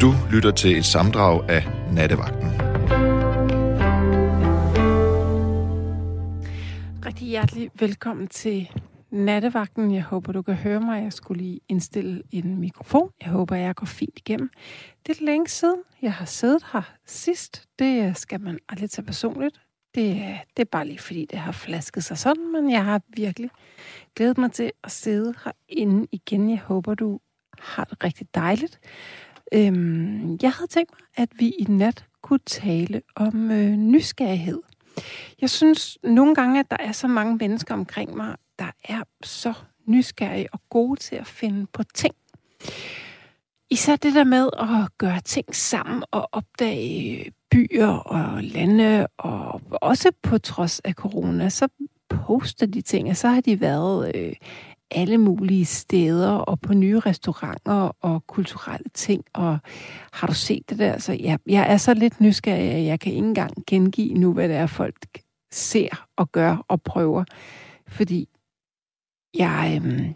Du lytter til et samdrag af Nattevagten. Rigtig hjertelig velkommen til Nattevagten. Jeg håber, du kan høre mig. Jeg skulle lige indstille en mikrofon. Jeg håber, jeg går fint igennem. Det er længe siden, jeg har siddet her sidst. Det øh, skal man aldrig tage personligt. Det, øh, det er bare lige fordi, det har flasket sig sådan, men jeg har virkelig glædet mig til at sidde herinde igen. Jeg håber, du har det rigtig dejligt. Øhm, jeg havde tænkt mig, at vi i nat kunne tale om øh, nysgerrighed. Jeg synes nogle gange, at der er så mange mennesker omkring mig, der er så nysgerrige og gode til at finde på ting. Især det der med at gøre ting sammen og opdage øh, byer og lande, og også på trods af corona, så poster de ting, og så har de været øh, alle mulige steder og på nye restauranter og kulturelle ting. Og har du set det der? Så ja, jeg er så lidt nysgerrig, at jeg kan ikke engang gengive nu, hvad det er, folk ser og gør og prøver. Fordi jeg, øhm,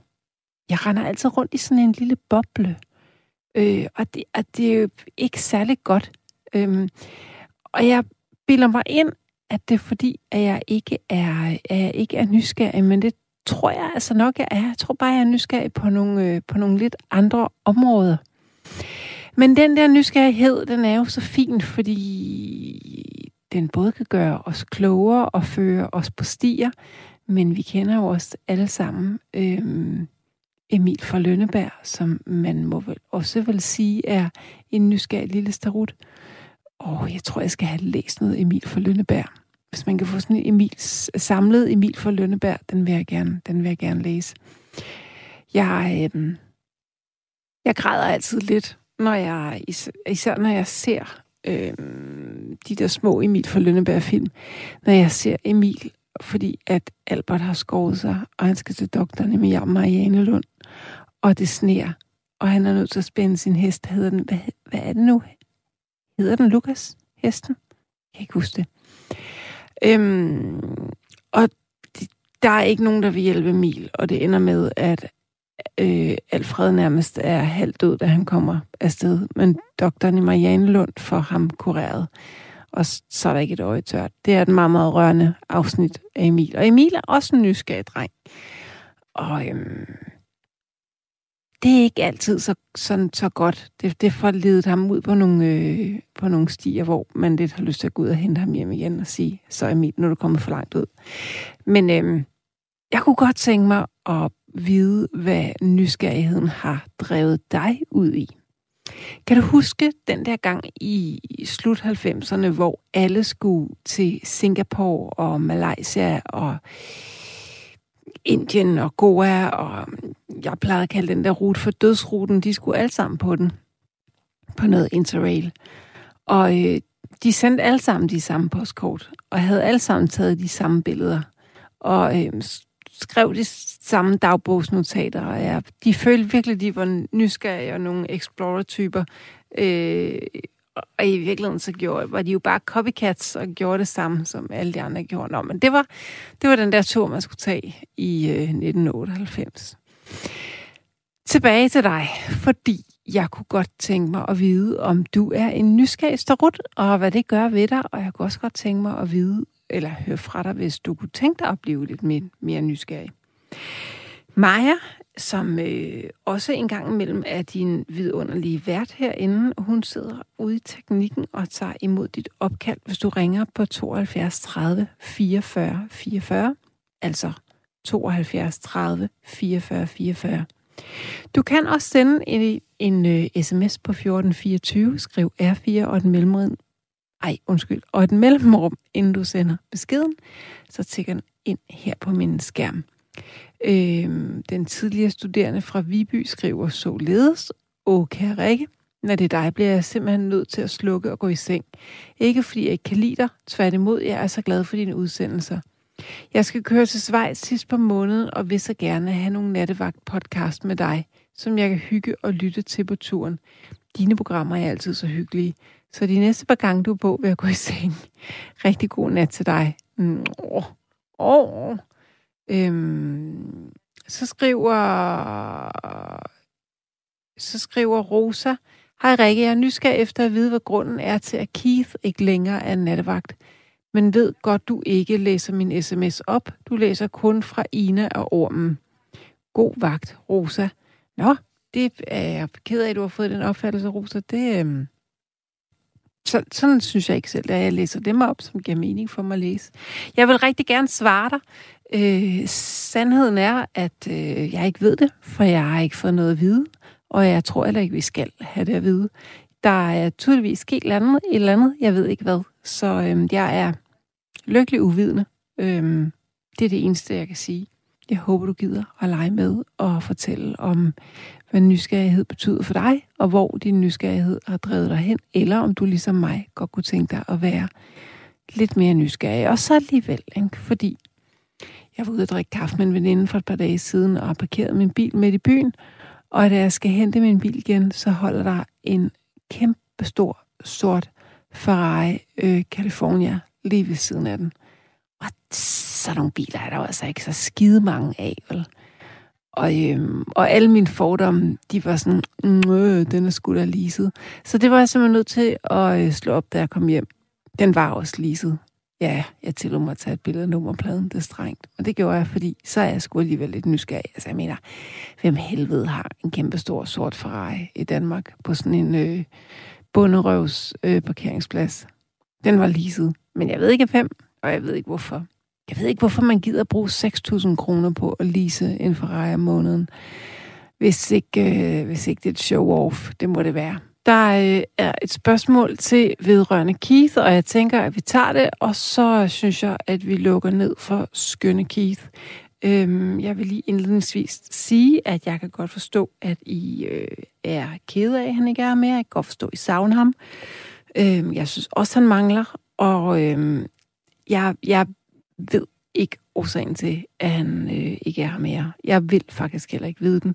jeg render altid rundt i sådan en lille boble. Øh, og, det, og det er jo ikke særlig godt. Øhm, og jeg bilder mig ind, at det er fordi, at jeg ikke er, at jeg ikke er nysgerrig, men det tror jeg altså nok, jeg er. Jeg tror bare, jeg er nysgerrig på nogle, øh, på nogle lidt andre områder. Men den der nysgerrighed, den er jo så fin, fordi den både kan gøre os klogere og føre os på stier, men vi kender jo også alle sammen øhm, Emil fra Lønneberg, som man må vel også vil sige er en nysgerrig lille starut. Og jeg tror, jeg skal have læst noget Emil fra Lønneberg hvis man kan få sådan en Emil, samlet Emil for Lønneberg, den vil jeg gerne, den vil jeg gerne læse. Jeg, øh, jeg græder altid lidt, når jeg, især når jeg ser øh, de der små Emil for Lønneberg-film, når jeg ser Emil, fordi at Albert har skåret sig, og han skal til doktoren med Marianne Lund, og det sner, og han er nødt til at spænde sin hest. Hedder den, hvad, hvad er det nu? Hedder den Lukas? Hesten? Jeg kan ikke huske det. Øhm, og der er ikke nogen, der vil hjælpe Emil, og det ender med, at øh, Alfred nærmest er halvt død, da han kommer afsted. Men doktoren i Marianne Lund får ham kureret, og så er der ikke et øje tørt. Det er et meget, meget rørende afsnit af Emil. Og Emil er også en nysgerrig dreng. Og øhm, det er ikke altid så, sådan, så godt. Det, det får ledet ham ud på nogle, øh, på nogle stier, hvor man lidt har lyst til at gå ud og hente ham hjem igen og sige, så Emil, nu er du kommet for langt ud. Men øh, jeg kunne godt tænke mig at vide, hvad nysgerrigheden har drevet dig ud i. Kan du huske den der gang i slut 90'erne, hvor alle skulle til Singapore og Malaysia og Indien og Goa, og jeg plejede at kalde den der rute for dødsruten, de skulle alle sammen på den, på noget interrail. Og øh, de sendte alle sammen de samme postkort, og havde alle sammen taget de samme billeder, og øh, skrev de samme dagbogsnotater, og ja, de følte virkelig, de var nysgerrige og nogle explorer-typer, øh, og i virkeligheden så gjorde, var de jo bare copycats og gjorde det samme, som alle de andre gjorde. Nå, men det var, det var den der tur, man skulle tage i øh, 1998. Tilbage til dig, fordi jeg kunne godt tænke mig at vide, om du er en nysgerrig starut, og hvad det gør ved dig, og jeg kunne også godt tænke mig at vide, eller høre fra dig, hvis du kunne tænke dig at blive lidt mere, mere nysgerrig. Maja som øh, også en gang imellem er din vidunderlige vært herinde. Hun sidder ude i teknikken og tager imod dit opkald, hvis du ringer på 72 30 44 44. Altså 72 30 44 44. Du kan også sende en, en uh, øh, sms på 1424, skriv R4 og et mellemrum, ej, undskyld, og et mellemrum, inden du sender beskeden, så tækker den ind her på min skærm. Øhm, den tidligere studerende fra Viby skriver således, Åh, kære Rikke, når det er dig, bliver jeg simpelthen nødt til at slukke og gå i seng. Ikke fordi jeg ikke kan lide dig, tværtimod, jeg er så glad for dine udsendelser. Jeg skal køre til Schweiz sidst på måneden, og vil så gerne have nogle nattevagt-podcast med dig, som jeg kan hygge og lytte til på turen. Dine programmer er altid så hyggelige, så de næste par gange, du er på, vil jeg gå i seng. Rigtig god nat til dig. Mm, åh, åh. Øhm, så skriver så skriver Rosa, Hej Rikke, jeg er nysgerrig efter at vide, hvad grunden er til, at Keith ikke længere er nattevagt. Men ved godt, du ikke læser min sms op. Du læser kun fra Ina og Ormen. God vagt, Rosa. Nå, det er jeg ked af, at du har fået den opfattelse, Rosa. Det, øhm, så, sådan synes jeg ikke selv, at jeg læser dem op, som giver mening for mig at læse. Jeg vil rigtig gerne svare dig. Øh, sandheden er, at øh, jeg ikke ved det, for jeg har ikke fået noget at vide, og jeg tror heller ikke, vi skal have det at vide. Der er tydeligvis sket et andet, et eller andet, jeg ved ikke hvad. Så øh, jeg er lykkelig uvidende. Øh, det er det eneste, jeg kan sige. Jeg håber, du gider at lege med og fortælle om, hvad nysgerrighed betyder for dig, og hvor din nysgerrighed har drevet dig hen, eller om du ligesom mig godt kunne tænke dig at være lidt mere nysgerrig. Og så alligevel, ikke? fordi jeg var ude og drikke kaffe med en veninde for et par dage siden, og parkeret min bil midt i byen, og da jeg skal hente min bil igen, så holder der en kæmpe stor sort Ferrari øh, California lige ved siden af den. Og så nogle biler er der jo altså ikke så skide mange af, vel? Og, øhm, og alle mine fordomme, de var sådan, øh, den er sgu da leaset. Så det var jeg simpelthen nødt til at øh, slå op, da jeg kom hjem. Den var også leaset. Ja, jeg tillod mig at tage et billede af nummerpladen, det er strengt. Og det gjorde jeg, fordi så er jeg sgu alligevel lidt nysgerrig. Altså jeg mener, hvem helvede har en kæmpe stor sort Ferrari i Danmark på sådan en øh, bunderøvs øh, parkeringsplads? Den var leaset, men jeg ved ikke hvem, og jeg ved ikke hvorfor. Jeg ved ikke, hvorfor man gider bruge 6.000 kroner på at lease en Ferrari om måneden, hvis ikke, øh, hvis ikke det er et show-off. Det må det være. Der øh, er et spørgsmål til vedrørende Keith, og jeg tænker, at vi tager det, og så synes jeg, at vi lukker ned for skønne Keith. Øhm, jeg vil lige indledningsvis sige, at jeg kan godt forstå, at I øh, er ked af, at han ikke er mere. Jeg kan godt forstå, at I savner ham. Øhm, jeg synes også, han mangler, og øhm, jeg, jeg ved ikke årsagen til, at han øh, ikke er her mere. Jeg vil faktisk heller ikke vide den.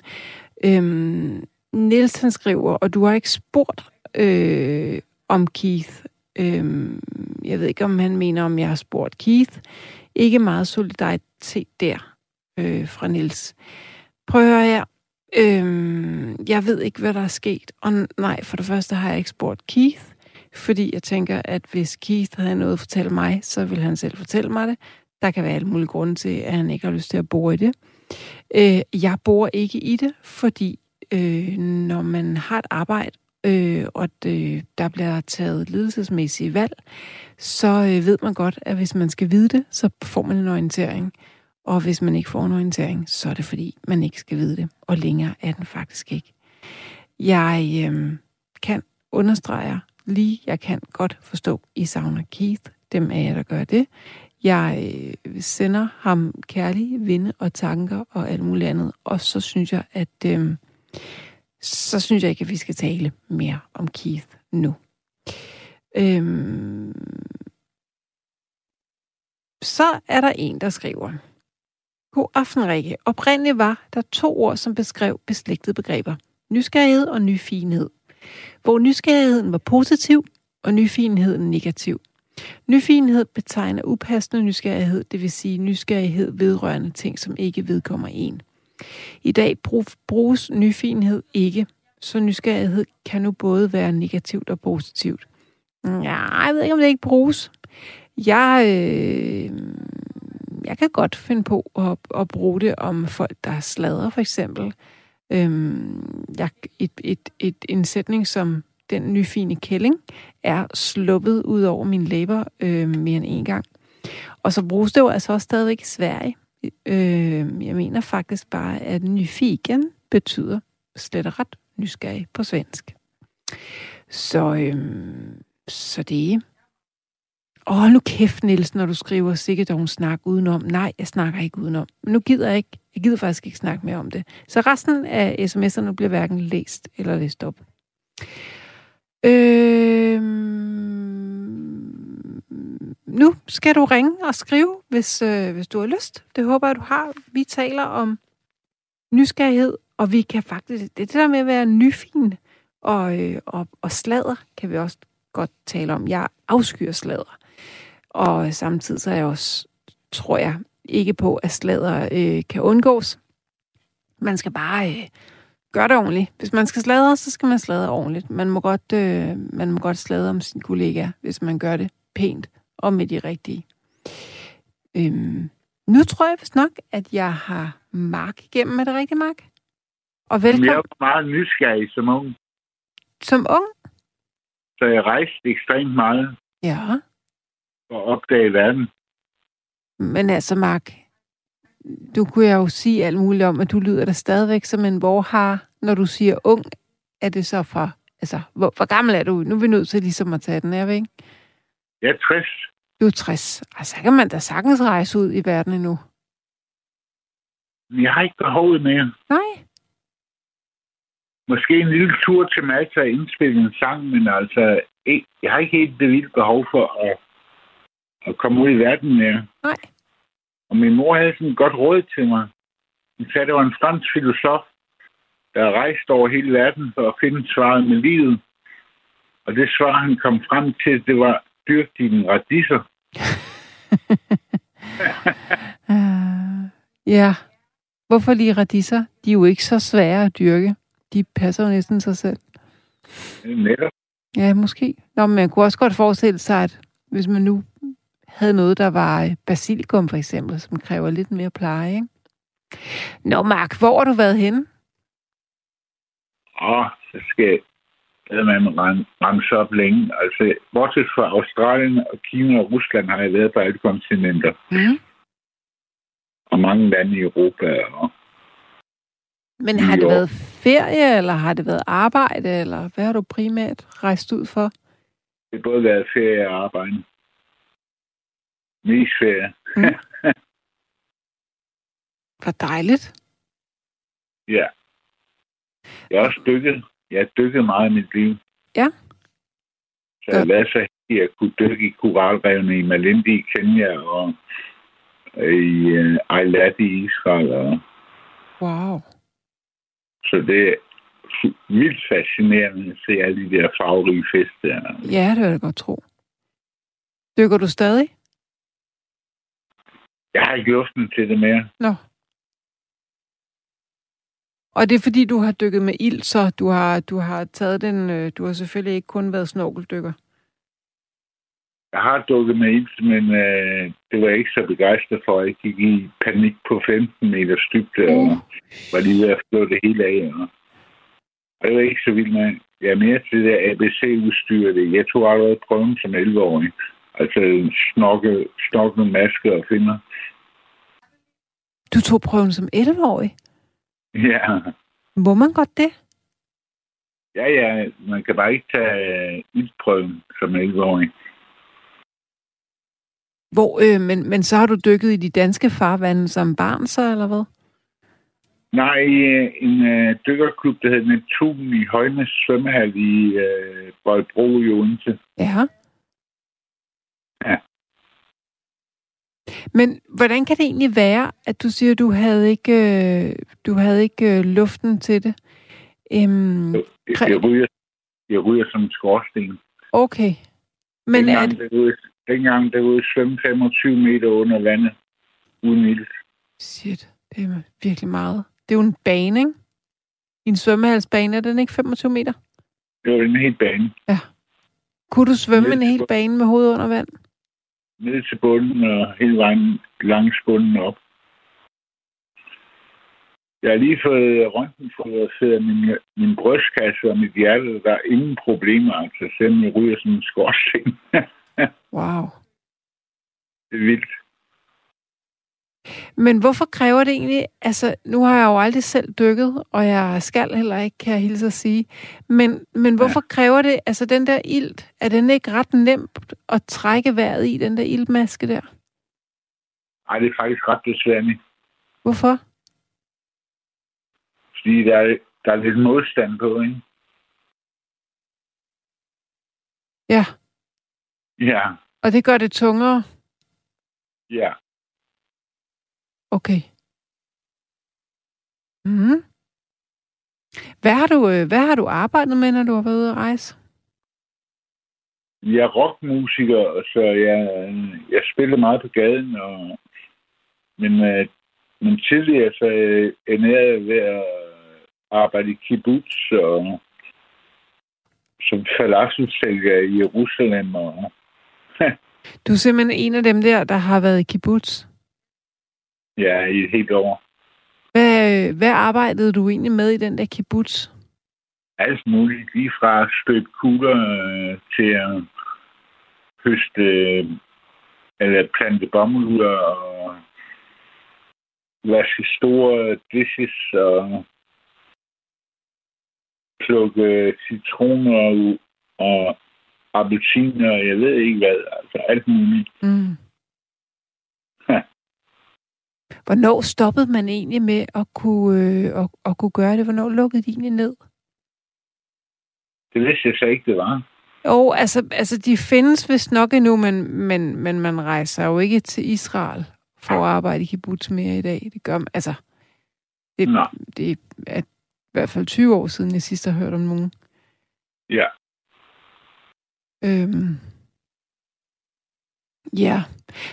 Øhm, Niels han skriver, og du har ikke spurgt øh, om Keith. Øh, jeg ved ikke, om han mener, om jeg har spurgt Keith. Ikke meget solidaritet der øh, fra Niels. Prøv at høre her. Øh, jeg ved ikke, hvad der er sket. Og nej, for det første har jeg ikke spurgt Keith, fordi jeg tænker, at hvis Keith havde noget at fortælle mig, så vil han selv fortælle mig det. Der kan være alle mulige grunde til, at han ikke har lyst til at bo i det. Øh, jeg bor ikke i det, fordi øh, når man har et arbejde, øh, og det, der bliver taget ledelsesmæssige valg, så øh, ved man godt, at hvis man skal vide det, så får man en orientering. Og hvis man ikke får en orientering, så er det fordi, man ikke skal vide det. Og længere er den faktisk ikke. Jeg øh, kan understrege lige, jeg kan godt forstå, I savner Keith. Dem er jeg, der gør det. Jeg øh, sender ham kærlige vinde og tanker og alt muligt andet. Og så synes jeg, at øh, så synes jeg ikke, at vi skal tale mere om Keith nu. Øhm, så er der en, der skriver, God aften, Rikke. Oprindeligt var der to ord, som beskrev beslægtede begreber. Nysgerrighed og nyfinhed. Hvor nysgerrigheden var positiv, og nyfinheden negativ. Nyfinhed betegner upassende nysgerrighed, det vil sige nysgerrighed vedrørende ting, som ikke vedkommer en. I dag bruges nyfinhed ikke, så nysgerrighed kan nu både være negativt og positivt. Ja, jeg ved ikke, om det ikke bruges. Jeg, øh, jeg kan godt finde på at, at bruge det om folk, der slader, for eksempel. Øhm, jeg, et, et, et, en sætning som den nyfine kælling er sluppet ud over min læber øh, mere end en gang. Og så bruges det jo altså også stadigvæk i Sverige. Øh, jeg mener faktisk bare, at nyfiken betyder slet og ret nysgerrig på svensk. Så, øhm, så det Åh, oh, nu kæft, Niels, når du skriver sikkert dog snak udenom. Nej, jeg snakker ikke udenom. Men nu gider jeg ikke. Jeg gider faktisk ikke snakke mere om det. Så resten af sms'erne bliver hverken læst eller læst op. Øhm nu skal du ringe og skrive, hvis, øh, hvis du har lyst. Det håber jeg, du har. Vi taler om nysgerrighed, og vi kan faktisk... Det, det der med at være nyfin og, øh, og, og slader, kan vi også godt tale om. Jeg afskyer slader. Og samtidig så er jeg også, tror jeg, ikke på, at slader øh, kan undgås. Man skal bare øh, gøre det ordentligt. Hvis man skal sladre, så skal man sladre ordentligt. Man må godt, øh, man må godt sladre om sin kollega, hvis man gør det pænt og med de rigtige. Øhm, nu tror jeg vist nok, at jeg har Mark igennem. Er det rigtigt, Mark? Og velkommen. Jeg er meget nysgerrig som ung. Som ung? Så jeg rejste ekstremt meget. Ja. Og opdage verden. Men altså, Mark, du kunne jo sige alt muligt om, at du lyder da stadigvæk som en vorhar, når du siger ung. Er det så fra... Altså, hvor, hvor gammel er du? Nu er vi nødt til ligesom at tage den, er vi ikke? Jeg er 60. Du er 60. Altså, kan man da sagtens rejse ud i verden endnu. Jeg har ikke behovet mere. Nej. Måske en lille tur til Malta og indspille en sang, men altså, jeg har ikke helt det vildt behov for at, at komme ud i verden mere. Nej. Og min mor havde sådan et godt råd til mig. Hun sagde, at det var en fransk filosof, der rejste over hele verden for at finde svaret med livet. Og det svar, han kom frem til, det var, dyrk dine radiser. uh, ja. Hvorfor lige radiser? De er jo ikke så svære at dyrke. De passer jo næsten sig selv. Netop. Ja, måske. Nå, men man kunne også godt forestille sig, at hvis man nu havde noget, der var øh, basilikum for eksempel, som kræver lidt mere pleje, ikke? Nå, Mark, hvor har du været henne? Åh, så skal jeg man ramse op længe. Altså, bortset fra Australien og Kina og Rusland har jeg været på alle kontinenter. Mm. Og mange lande i Europa. Og Men har det været ferie, eller har det været arbejde, eller hvad har du primært rejst ud for? Det har både været ferie og arbejde. Mest ferie. Mm. Hvor dejligt. Ja. Jeg har også dykket. Jeg har dykket meget i mit liv. Ja. Så jeg har været så heldig at kunne dykke i koralrevene i Malindi i Kenya og i uh, Eilat i Israel. Og... Wow. Så det er vildt fascinerende at se alle de der farverige fester. Ja, det vil jeg godt tro. Dykker du stadig? Jeg har ikke luften til det mere. Nå. Og det er fordi, du har dykket med ild, så du har, du har taget den... Øh, du har selvfølgelig ikke kun været snorkeldykker. Jeg har dukket med ild, men øh, det var jeg ikke så begejstret for. Jeg gik i panik på 15 meter dybde, uh. og var lige ved at flå det hele af. Og, og det var ikke så vildt med. Jeg er mere til det ABC-udstyr. Jeg tog allerede prøven som 11-årig. Altså snorke, snorke maske og finder. Du tog prøven som 11-årig? Ja. Må man godt det? Ja, ja. Man kan bare ikke tage ildprøven som 11-årig. Hvor, øh, men, men så har du dykket i de danske farvande som barn så, eller hvad? Nej, en øh, dykkerklub, der hedder Neptun i Højnes svømmehal i øh, Bøjbro i Odense. Ja. Ja. Men hvordan kan det egentlig være, at du siger, at du havde ikke, øh, du havde ikke øh, luften til det? Øhm, jeg, jeg, ryger, jeg ryger som en skorsten. Okay. Men dengang, er det... derude, dengang derude svømme 25 meter under vandet, uden ild. Shit, det er virkelig meget. Det er jo en bane, ikke? I en svømmehalsbane, er den ikke 25 meter? Det var en hel bane. Ja. Kunne du svømme en hel bane med hovedet under vand? Ned til bunden og hele vejen langs bunden op. Jeg har lige fået røntgenfotograferet min, min brystkasse og mit hjerte. Der er ingen problemer, altså selvom jeg ryger som en skorsten. wow. Det er vildt. Men hvorfor kræver det egentlig, altså nu har jeg jo aldrig selv dykket, og jeg skal heller ikke, kan jeg hilse at sige, men, men hvorfor ja. kræver det, altså den der ilt, er den ikke ret nemt at trække vejret i, den der iltmaske der? Nej, det er faktisk ret besværligt. Hvorfor? Fordi der er, der er lidt modstand på, ikke? Ja. Ja. Og det gør det tungere? Ja. Okay. Mm. Hvad har, du, øh, hvad har du arbejdet med, når du har været ude at rejse? Jeg er rockmusiker, så jeg, jeg spiller meget på gaden. Og, men, øh, men tidligere så ernærede jeg ved at arbejdet i kibbutz og som falafelsælger i Jerusalem. Og, Du er simpelthen en af dem der, der har været i kibbutz. Ja, i et helt år. Hvad, hvad arbejdede du egentlig med i den der kibbutz? Alt muligt, lige fra at støbe kugler øh, til at høste øh, eller plante bomulder og vaske store dishes og plukke citroner og appelsiner, jeg ved ikke hvad, altså alt muligt. Mm. Hvornår stoppede man egentlig med at kunne, øh, at, at kunne gøre det? Hvornår lukkede de egentlig ned? Det vidste jeg så ikke, det var. Jo, altså, altså de findes vist nok endnu, men, men, men man rejser jo ikke til Israel for at arbejde i kibbutz mere i dag. Det gør man, altså, det, Nå. det er i hvert fald 20 år siden, jeg sidst har hørt om nogen. Ja. Øhm. Ja.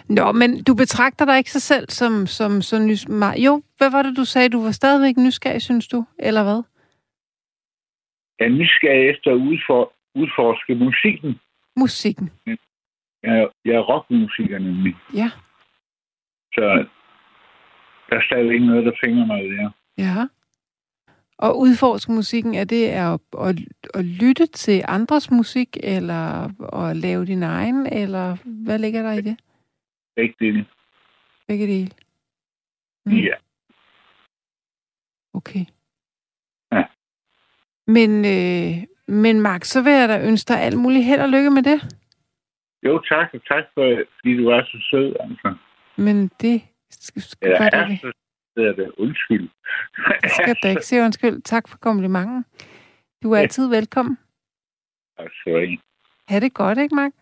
Nå, men du betragter dig ikke sig selv som, som så nys... Ma- Jo, hvad var det, du sagde? Du var stadigvæk nysgerrig, synes du? Eller hvad? Jeg er nysgerrig efter at udfor, udforske musikken. Musikken. Jeg, jeg er rockmusiker nemlig. Ja. Så der er stadig ikke noget, der finger mig der. Ja. Og udforske musikken, er det at, at, at lytte til andres musik, eller at lave din egen, eller hvad ligger der i det? Ikke det. Begge dele. Mm. Ja. Okay. Ja. Men, øh, men Max, så vil jeg da ønske dig alt muligt held og lykke med det. Jo, tak. Og tak, for, fordi du var så sød. Altså. Men det skal, skal Eller er det. så sød, det. Undskyld. skal da ikke sige undskyld. Tak for komplimenten. Du er Ja. altid velkommen. Tak skal du have. Ha' det godt, ikke, Max?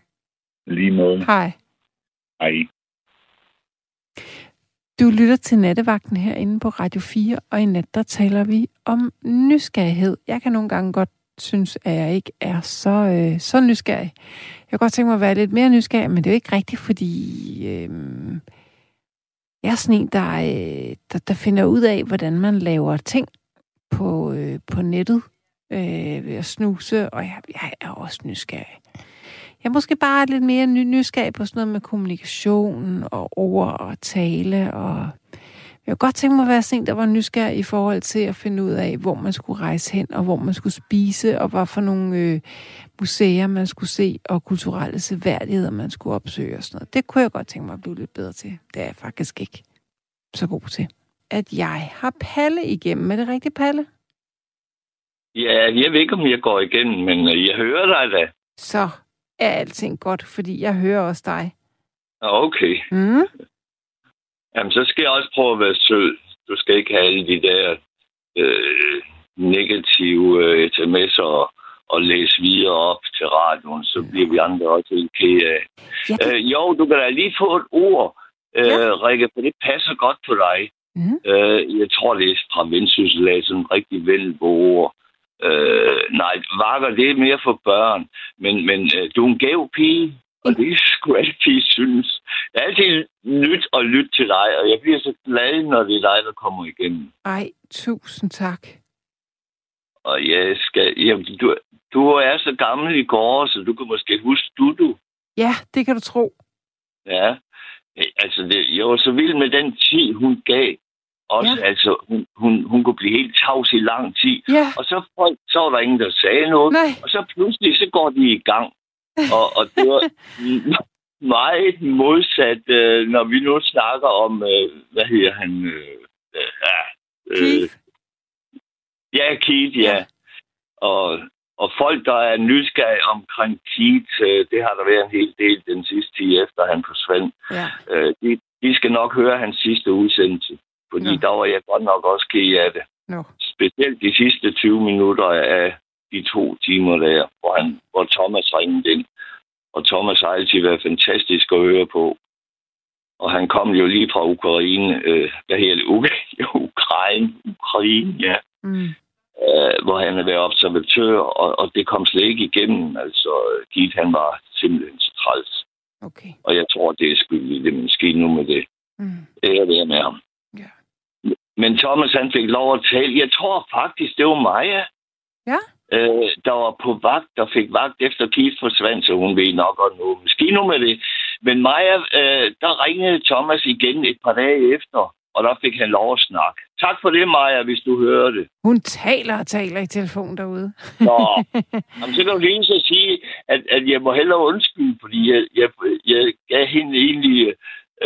Lige måde. Hej. Hej. Du lytter til nattevagten herinde på Radio 4, og i nat der taler vi om nysgerrighed. Jeg kan nogle gange godt synes, at jeg ikke er så, øh, så nysgerrig. Jeg kan godt tænke mig at være lidt mere nysgerrig, men det er jo ikke rigtigt, fordi øh, jeg er sådan en, der, øh, der, der finder ud af, hvordan man laver ting på, øh, på nettet øh, ved at snuse, og jeg, jeg er også nysgerrig. Jeg er måske bare lidt mere ny- nysgerrig på sådan noget med kommunikation og ord og tale. Og jeg kunne godt tænke mig at være sådan en, der var nysgerrig i forhold til at finde ud af, hvor man skulle rejse hen, og hvor man skulle spise, og hvad for nogle øh, museer man skulle se, og kulturelle seværdigheder man skulle opsøge og sådan noget. Det kunne jeg godt tænke mig at blive lidt bedre til. Det er jeg faktisk ikke så god til. At jeg har Palle igennem. Er det rigtigt, Palle? Ja, jeg ved ikke, om jeg går igennem, men øh, jeg hører dig da. Så er alting godt, fordi jeg hører også dig. Okay. Mm? Jamen, så skal jeg også prøve at være sød. Du skal ikke have alle de der øh, negative øh, sms'er og, og læse videre op til radioen. Så bliver vi andre også helt ked af. Ja, det, Øh, jo, du kan da lige få et ord, øh, Ja. Rikke, for det passer godt på dig. mm? Øh, jeg tror, det er fra Vendsyssel, sådan en rigtig velbo ord. Øh, nej, vakker, det er mere for børn. Men, men øh, du er en gæv pige, og det er sgu altid synes. Det er altid nyt at lytte til dig, og jeg bliver så glad, når det er dig, der kommer igennem. Ej, tusind tak. Og jeg skal... Jamen, du, du er så gammel i går, så du kan måske huske du, du. Ja, det kan du tro. Ja. Altså, det, jeg var så vild med den tid, hun gav. Også, Ja. altså, hun, hun, hun kunne blive helt tavs i lang tid. Ja, Og så, folk, så var der ingen, der sagde noget. nej. Og så pludselig, så går de i gang. Og, og det var meget modsat, øh, når vi nu snakker om, øh, hvad hedder han? Øh, øh, ja, øh, ja, Keith, ja. Ja. Og, og folk, der er nysgerrige omkring Keith, øh, det har der været en hel del den sidste tid, efter han forsvandt. Ja. Øh, de, de skal nok høre hans sidste udsendelse. Fordi Nå. der var jeg godt nok også ked af det. Nå. Specielt de sidste 20 minutter af de to timer der, hvor, han, hvor Thomas ringede ind. Og Thomas har altid været fantastisk at høre på. Og han kom jo lige fra Ukraine, øh, hvad hedder det, Uk- Ukraine, Ukraine, ja, Mm. øh, hvor han har været observatør, og, og det kom slet ikke igennem. Altså, Git, han var simpelthen så træls. Okay. Og jeg tror, det er skyld i det, men skete nu med det. Mm. Ære være med ham. Men Thomas han fik lov at tale. Jeg tror faktisk, det var Maja, Ja. øh, der var på vagt, der fik vagt efter Keith forsvandt, så hun ved nok godt noget måske nu med det. Men Maja, øh, der ringede Thomas igen et par dage efter, og der fik han lov at snakke. Tak for det, Maja, hvis du hører det. Hun taler og taler i telefon derude. Nå, Jamen, så kan du lige så sige, at, at jeg må hellere undskylde, fordi jeg, jeg, jeg gav hende egentlig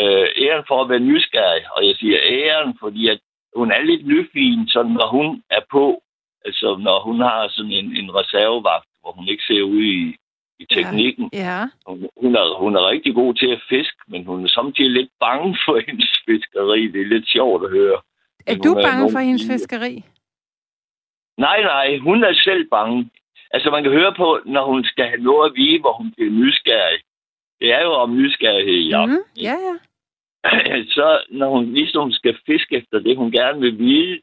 øh, æren for at være nysgerrig. Og jeg siger æren, fordi at hun er lidt nyfin, så når hun er på, altså når hun har sådan en, en reservevagt, hvor hun ikke ser ud i, i teknikken. Ja. Hun, hun, er, hun er rigtig god til at fiske, men hun er samtidig lidt bange for hendes fiskeri. Det er lidt sjovt at høre. Er du er bange nogen for hendes fiskeri? Nej, nej, hun er selv bange. Altså, man kan høre på, når hun skal have noget at vide, hvor hun bliver nysgerrig. Det er jo om nysgerrighed, ja. Mhm. Ja, ja. Så når hun ligesom skal fiske efter det, hun gerne vil vide,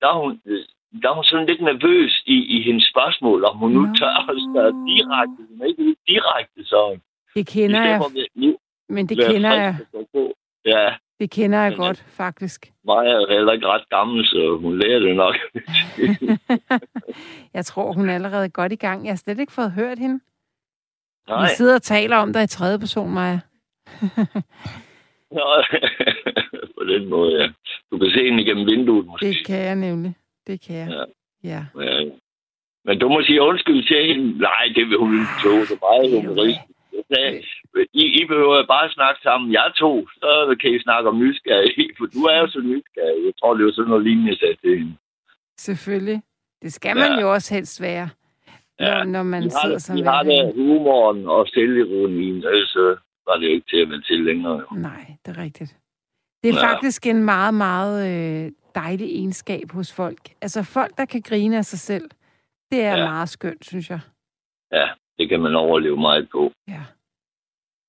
der er hun, der er hun sådan lidt nervøs i, i hendes spørgsmål, om hun nu Nå. tør at spørge direkte. Hun er ikke direkte, så Det kender jeg, men det kender jeg. Ja, det kender jeg Men godt, faktisk. mig er heller ikke ret gammel, så hun lærer det nok. jeg tror, hun er allerede godt i gang. Jeg har slet ikke fået hørt hende. Nej, Vi sidder og taler om dig i tredje person, Maja. Nå, på den måde, ja. Du kan se hende igennem vinduet, måske. Det kan jeg nemlig. Det kan jeg. Ja. Ja. Ja. Men du må sige undskyld til hende. Nej, det vil hun ikke tro. Det er meget Ved du humorist. Jeg sagde, I, I behøver bare snakke sammen. Jeg to, så kan I snakke om nysgerrighed, for du er jo så nysgerrig. Jeg tror, det var sådan noget lignende, jeg sagde til hende. Selvfølgelig. Det skal man Ja. jo også helst være, Ja. når, når man har, sidder det, som vi har det humoren og selvironien, ellers så var det jo ikke til at være til længere. Jo. Nej, det er rigtigt. Det er Ja. faktisk en meget, meget øh, dejlig egenskab hos folk. Altså folk, der kan grine af sig selv, det er Ja. meget skønt, synes jeg. Ja, det kan man overleve meget på. Ja.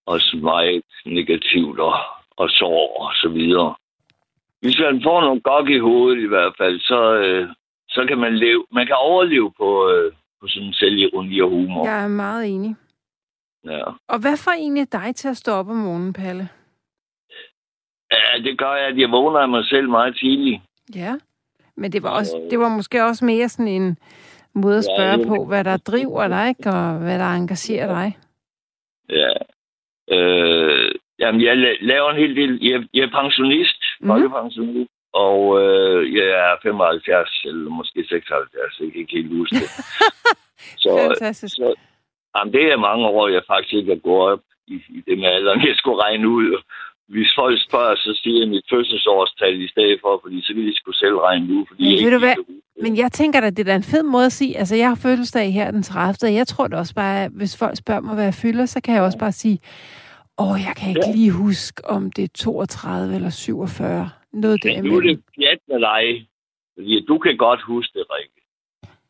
Også meget negativt og, og sår og så videre. Hvis man får nogle gok i hovedet i hvert fald, så, øh, så kan man leve, man kan overleve på, øh, på sådan selvironi og humor. Jeg er meget enig. Ja. Og hvad får egentlig dig til at stå op om morgenen, Palle? ja, det gør jeg, at jeg vågner af mig selv meget tidligt. Ja. Men det var, også, det var måske også mere sådan en måde at Ja, spørge det- på, hvad der driver dig, ikke? og hvad der engagerer dig. Ja. Øh, jamen, jeg la- laver en hel del. Jeg, jeg er pensionist, Mhm. folkepensionist, og øh, jeg er 75, eller måske 76, jeg kan ikke helt huske det. så, Fantastisk. så jamen, det er mange år, jeg faktisk ikke er gået op i, i det med alderen. Jeg skulle regne ud. Hvis folk spørger, så siger jeg mit fødselsårstal i stedet for, fordi så vil de skulle selv regne ud. Fordi Men jeg ved du hvad? det. Men jeg tænker da, det er da en fed måde at sige, altså jeg har fødselsdag her den 30. og Jeg tror da også bare, at hvis folk spørger mig, hvad jeg fylder, så kan jeg også bare sige, åh, jeg kan ikke Ja. lige huske, om det er 32 eller 47. Noget Men nu er det pjat med dig. Fordi du kan godt huske det, Rikke.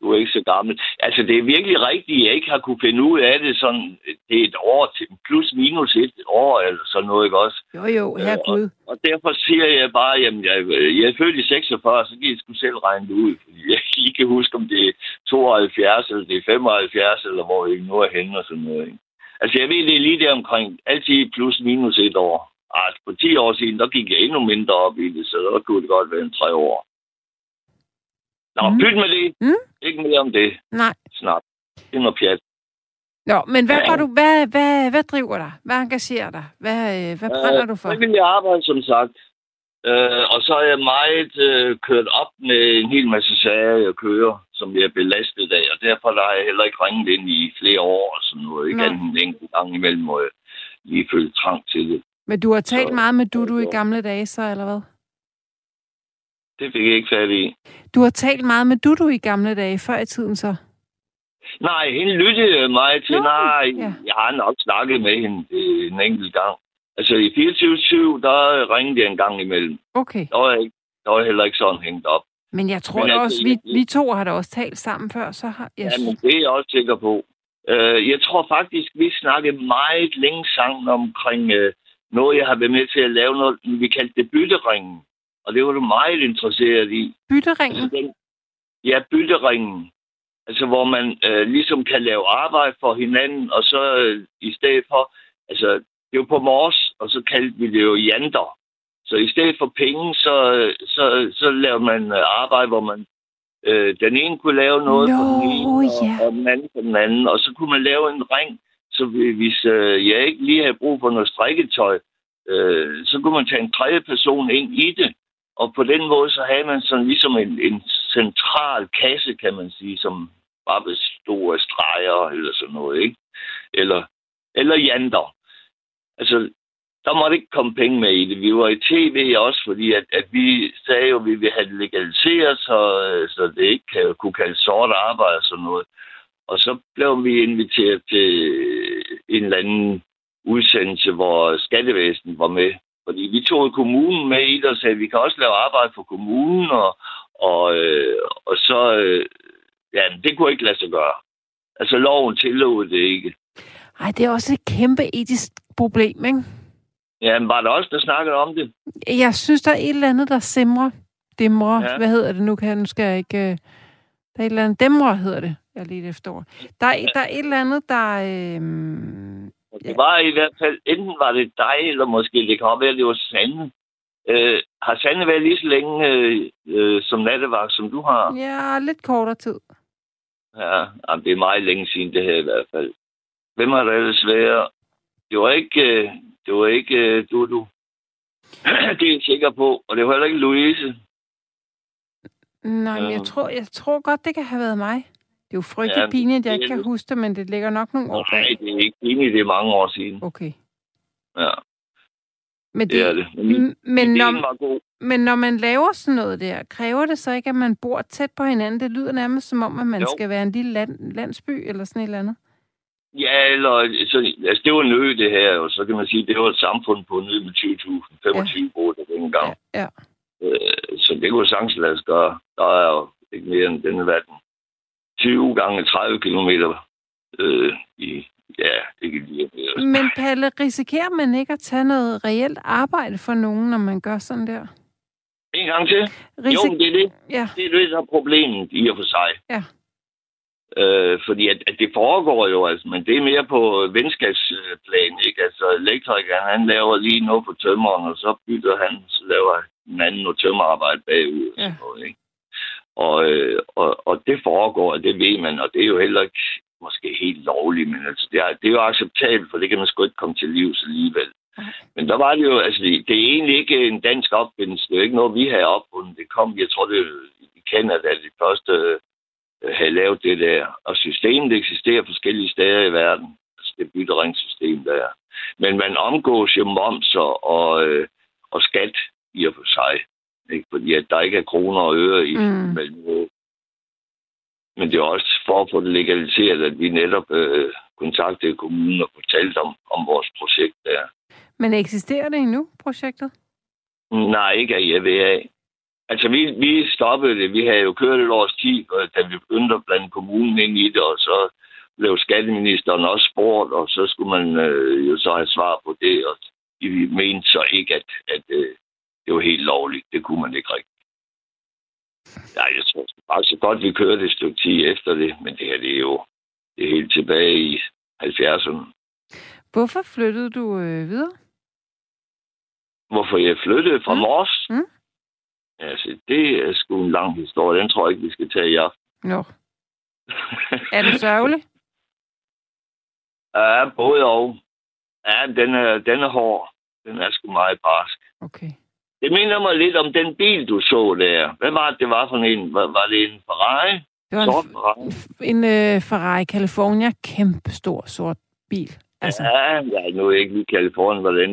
Du er ikke så gammel. Altså, det er virkelig rigtigt, at jeg ikke har kunne finde ud af det sådan, det er et år til, plus minus et år, eller sådan noget, ikke også? Jo, jo, her Gud. Og derfor siger jeg bare, jamen, jeg, jeg er født i 46, så kan I sgu selv regne det ud. Fordi jeg ikke kan huske, om det er 72, eller det er 75, eller hvor I nu er henne og sådan noget. Ikke? Altså, jeg ved, det er lige der omkring, altid plus minus et år. Altså, på 10 år siden, der gik jeg endnu mindre op i det, så der kunne det godt være en tre år. Nå, Mm. pyt med det. Mm. Ikke mere om det Nej. snart. Det er noget pjat. Nå, men hvad, Ja. du, hvad, hvad, hvad driver dig? Hvad engagerer dig? Hvad, øh, hvad brænder du for? Så vil jeg arbejde, som sagt. Øh, og så er jeg meget øh, kørt op med en hel masse sager, jeg kører, som jeg er belastet af. Og derfor der har jeg heller ikke ringet ind i flere år og sådan noget. Ikke Nej. andet en enkelt gang imellem, hvor jeg lige følte trang til det. Men du har talt Så- meget med Dudu i gamle dage, så eller hvad? Det fik jeg ikke fat i. Du har talt meget med Dudu i gamle dage, før i tiden så? Nej, hende lyttede jeg meget til. Nå, Nej, ja. jeg har nok snakket med hende øh, en enkelt gang. Altså i 24 der ringede jeg en gang imellem. Okay. Der var jeg, der var jeg heller ikke sådan hængt op. Men jeg tror Men altså, også, vi, jeg- vi to har da også talt sammen før, så har jeg... Ja, men det er jeg også sikker på. Uh, jeg tror faktisk, vi snakkede meget længe sammen omkring uh, noget, jeg har været med til at lave noget, vi kaldte det bytteringen. Og det var du meget interesseret i. Bytteringen? Altså, den, ja, bytteringen. Altså, hvor man uh, ligesom kan lave arbejde for hinanden, og så uh, i stedet for, altså, det jo på mors, og så kaldte vi det jo janter. Så i stedet for penge, så, så, så laver man øh, arbejde, hvor man øh, den ene kunne lave noget Nå, på den ene, og, ja. og den anden på den anden, og så kunne man lave en ring, så hvis øh, jeg ikke lige havde brug for noget strikketøj, øh, så kunne man tage en tredje person ind i det, og på den måde, så havde man sådan ligesom en, en central kasse, kan man sige, som bare bestod af streger eller sådan noget, ikke? Eller, eller janter. Altså, der måtte ikke komme penge med i det. Vi var i tv også, fordi at, at vi sagde jo, at vi ville have det legaliseret, så, så det ikke kan, kunne kalde sort arbejde og sådan noget. Og så blev vi inviteret til en eller anden udsendelse, hvor skattevæsenet var med. Fordi vi tog kommunen med i det og sagde, at vi kan også lave arbejde for kommunen, og, og, øh, og så, øh, ja, det kunne ikke lade sig gøre. Altså, loven tillod det ikke. Ej, det er også et kæmpe etisk problem, ikke? Ja, men var der også, der snakkede om det? Jeg synes, der er et eller andet, der simrer. Demrer. Ja. Ja. Hvad hedder det nu? Kan jeg, nu skal jeg ikke... øh, Der er et eller andet... Demrer hedder det. Jeg lidt efter. Der er, der er et eller andet, der... Øh... Og Det var i hvert fald, enten var det dig, eller måske det kan være, det var Sande. Øh, har Sande været lige så længe øh, øh, som nattevagt, som du har? Ja, lidt kortere tid. Ja, jamen, det er meget længe siden det her i hvert fald. Hvem har det ellers været? Det var ikke, øh, det var ikke øh, du, du. det er jeg sikker på. Og det var heller ikke Louise. Nej, men jeg Ja. tror, jeg tror godt, det kan have været mig. Det er jo frygteligt Ja, pinligt, jeg det ikke kan det. huske det, men det ligger nok nogle år Nej, det er ikke enig, det er mange år siden. Okay. Ja, Men, det er det. Men, men, når, men når man laver sådan noget der, kræver det så ikke, at man bor tæt på hinanden? Det lyder nærmest som om, at man Jo. skal være en lille land, landsby eller sådan et eller andet. Ja, eller, så, altså, det var en ø, det her, og så kan man sige, det var et samfund på en ø med 20.000, 25 ja. boede der dengang. Ja, ja. Øh, så det kunne sagtens lade sig gøre. Der er jo ikke mere end denne verden. 20 gange 30 kilometer øh, i, ja, ikke lige mere. Men Palle, risikerer man ikke at tage noget reelt arbejde for nogen, når man gør sådan der? En gang til. Risik- Jo, det er det. Ja, Det er det, der er problemet i og for sig. Ja. Øh, fordi at, at det foregår jo, altså, men det er mere på venskabsplan, ikke? Altså, elektrikeren, han laver lige noget på tømmeren, og så bytter han, så laver den anden noget tømmerarbejde bagud, og sådan Ja. noget, ikke? Og, øh, og, og det foregår, og det ved man, og det er jo heller ikke måske helt lovligt, men altså, det, er, det er jo acceptabelt, for det kan man sgu ikke komme til livs alligevel. Men der var det jo, altså, det, det er egentlig ikke en dansk opfindelse. Det er jo ikke noget, vi har opfundet. Det kom, jeg tror, det er i Canada, de første øh, havde lavet det der. Og systemet eksisterer forskellige steder i verden. Altså, det bytteringssystem der. Men man omgås jo moms og, og, øh, og skat i og for sig. Ikke? Fordi at der ikke er kroner og øre i Mm. mellem men det er også for at få det legaliseret, at vi netop øh, kontaktede kommunen og fortalte om, om vores projekt der. men eksisterer det endnu, projektet? Nej, ikke af IAVA. Altså, vi, vi stoppede det. Vi havde jo kørt et års tid, og da vi begyndte at blande kommunen ind i det, og så blev skatteministeren også spurgt, og så skulle man øh, jo så have svar på det, og vi mente så ikke, at, at øh, det var helt lovligt. Det kunne man ikke rigtigt. Ja, jeg tror bare så godt, vi kørte et stykke tid efter det, men det her, det er jo det er helt tilbage i 70'erne. Hvorfor flyttede du øh, videre? Hvorfor jeg flyttede fra Mm. Mors? Mm. Altså, det er sgu en lang historie. Den tror jeg ikke, vi skal tage i aften. Nå. Er den sørgelig? Ja, både og. Ja, den er, den er hård. Den er sgu meget barsk. Okay. Det minder mig lidt om den bil, du så der. Hvad var det, det var for en? Var, var det en Ferrari? Det var Sort en, Ferrari? en øh, Ferrari California, kæmpe stor sort bil. Altså, Ja, jeg er nu ikke lige i Kalifornien, hvordan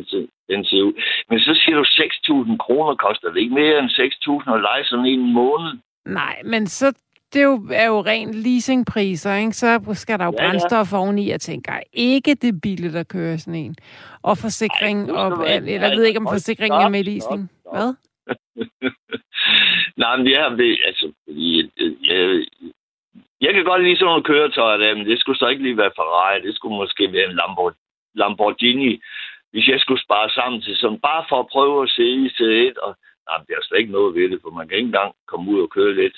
den ser ud. Men så siger du, 6.000 kroner koster det ikke mere end 6.000 at lege sådan en måned. nej, men så det er jo, er jo rent leasingpriser, ikke? Så skal der jo Ja, ja. brændstof oveni, jeg tænker, ikke det billigt at køre sådan en. Og forsikring, Ej, og, eller jeg ved ikke, om forsikringen er med i leasing. stop, stop. Hvad? Nej, men er det, altså, fordi, øh, jeg, jeg kan godt lide sådan nogle køretøjer der, men det skulle så ikke lige være Ferrari, det skulle måske være en Lambor- Lamborghini, hvis jeg skulle spare sammen til sådan, bare for at prøve at se i til et, og nej, det er slet ikke noget ved det, for man kan ikke engang komme ud og køre lidt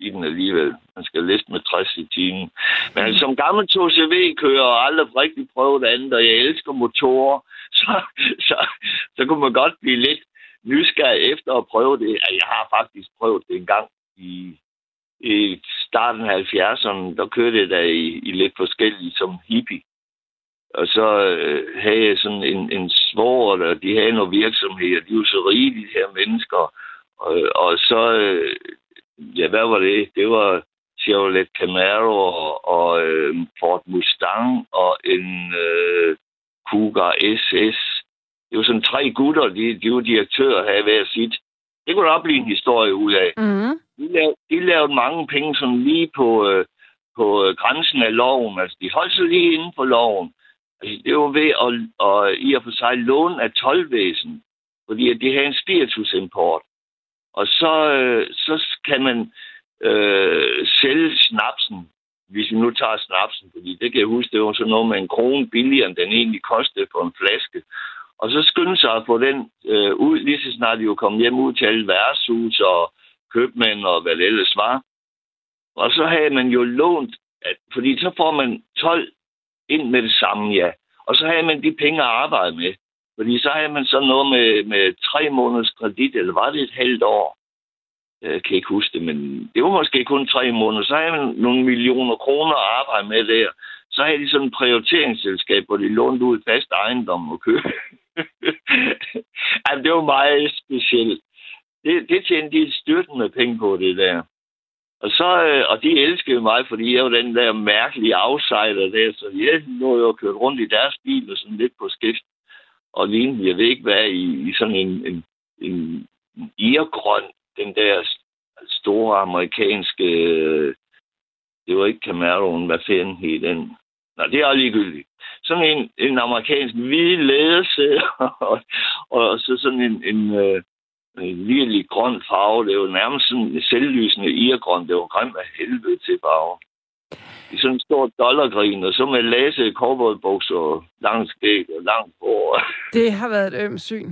i den alligevel. Man skal liste med 60 i timen. Men altså, som gammel 2CV-kører og aldrig rigtig prøvet andet, og jeg elsker motorer, så, så, så kunne man godt blive lidt nysgerrig efter at prøve det. Jeg har faktisk prøvet det en gang i, i starten af 70'erne. Der kørte jeg da i, i lidt forskellige som hippie. Og så øh, havde jeg sådan en, en svår, og de havde nogle virksomheder. De var så rige, de her mennesker. Og, og så, øh, ja, hvad var det? Det var Chevrolet Camaro og, og øh, Ford Mustang og en øh, Cougar SS. Det var sådan tre gutter, de, de var direktører, havde hver sit. Det kunne da blive en historie ud af. Mm. De, lavede, de lavede mange penge sådan lige på, øh, på grænsen af loven. Altså, de holdt sig lige inden for loven. Altså, det var ved at, at i og for sig låne af tolvvæsen, fordi at de havde en spiritusimport. Og så, øh, så kan man øh, sælge snapsen, hvis vi nu tager snapsen, fordi det kan jeg huske, det var sådan noget med en krone billigere, end den egentlig kostede for en flaske. Og så skyndte sig at få den øh, ud, lige så snart de jo kom hjem ud til alle værtshus og købmænd og hvad det ellers var. Og så havde man jo lånt, at, fordi så får man 12 ind med det samme, ja. Og så havde man de penge at arbejde med. Fordi så havde man sådan noget med, med tre måneders kredit, eller var det et halvt år? Øh, jeg kan ikke huske det, men det var måske kun tre måneder. Så havde man nogle millioner kroner at arbejde med der. Så havde de sådan et prioriteringsselskab, hvor de lånte ud fast ejendom og købe. altså, det var meget specielt. Det, det tjente de styrten med penge på, det der. Og, så, øh, og de elskede mig, fordi jeg var den der mærkelige outsider der, så jeg nåede jo kørt rundt i deres bil og sådan lidt på skift. Og lignende, jeg ved ikke hvad, i, i sådan en, en, en irgrøn, den der store amerikanske, det var ikke Camaroen, hvad fanden hed den? Nå, det er ligegyldigt. Sådan en, en amerikansk hvid ledelse, og, og så sådan en, en, øh, en virkelig grøn farve. Det var nærmest sådan en selvlysende irgrøn. Det var grimt af helvede til farve. I sådan en stor dollargrin, og så med læse cowboybukser og langt skæg og langt hår. Det har været et ømt syn.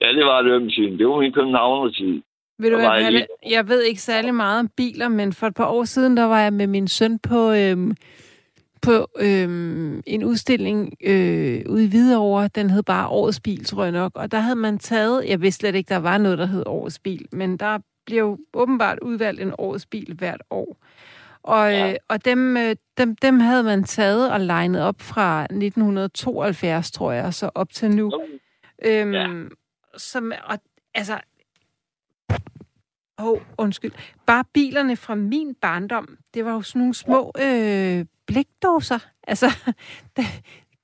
Ja, det var et ømt syn. Det var min københavnertid. Ved du hvad, jeg, jeg ved ikke særlig meget om biler, men for et par år siden, der var jeg med min søn på, øhm, på øhm, en udstilling øh, ude i Hvidovre. Den hed bare Årets Bil, tror jeg nok. Og der havde man taget, jeg vidste slet ikke, der var noget, der hed Årets Bil, men der blev åbenbart udvalgt en Årets Bil hvert år. Og, ja. øh, og dem, øh, dem, dem havde man taget og legnet op fra 1972, tror jeg, så op til nu. Øhm, ja. som, og, altså, Åh, oh, undskyld. Bare bilerne fra min barndom, det var jo sådan nogle små øh, blikdåser. Altså, da,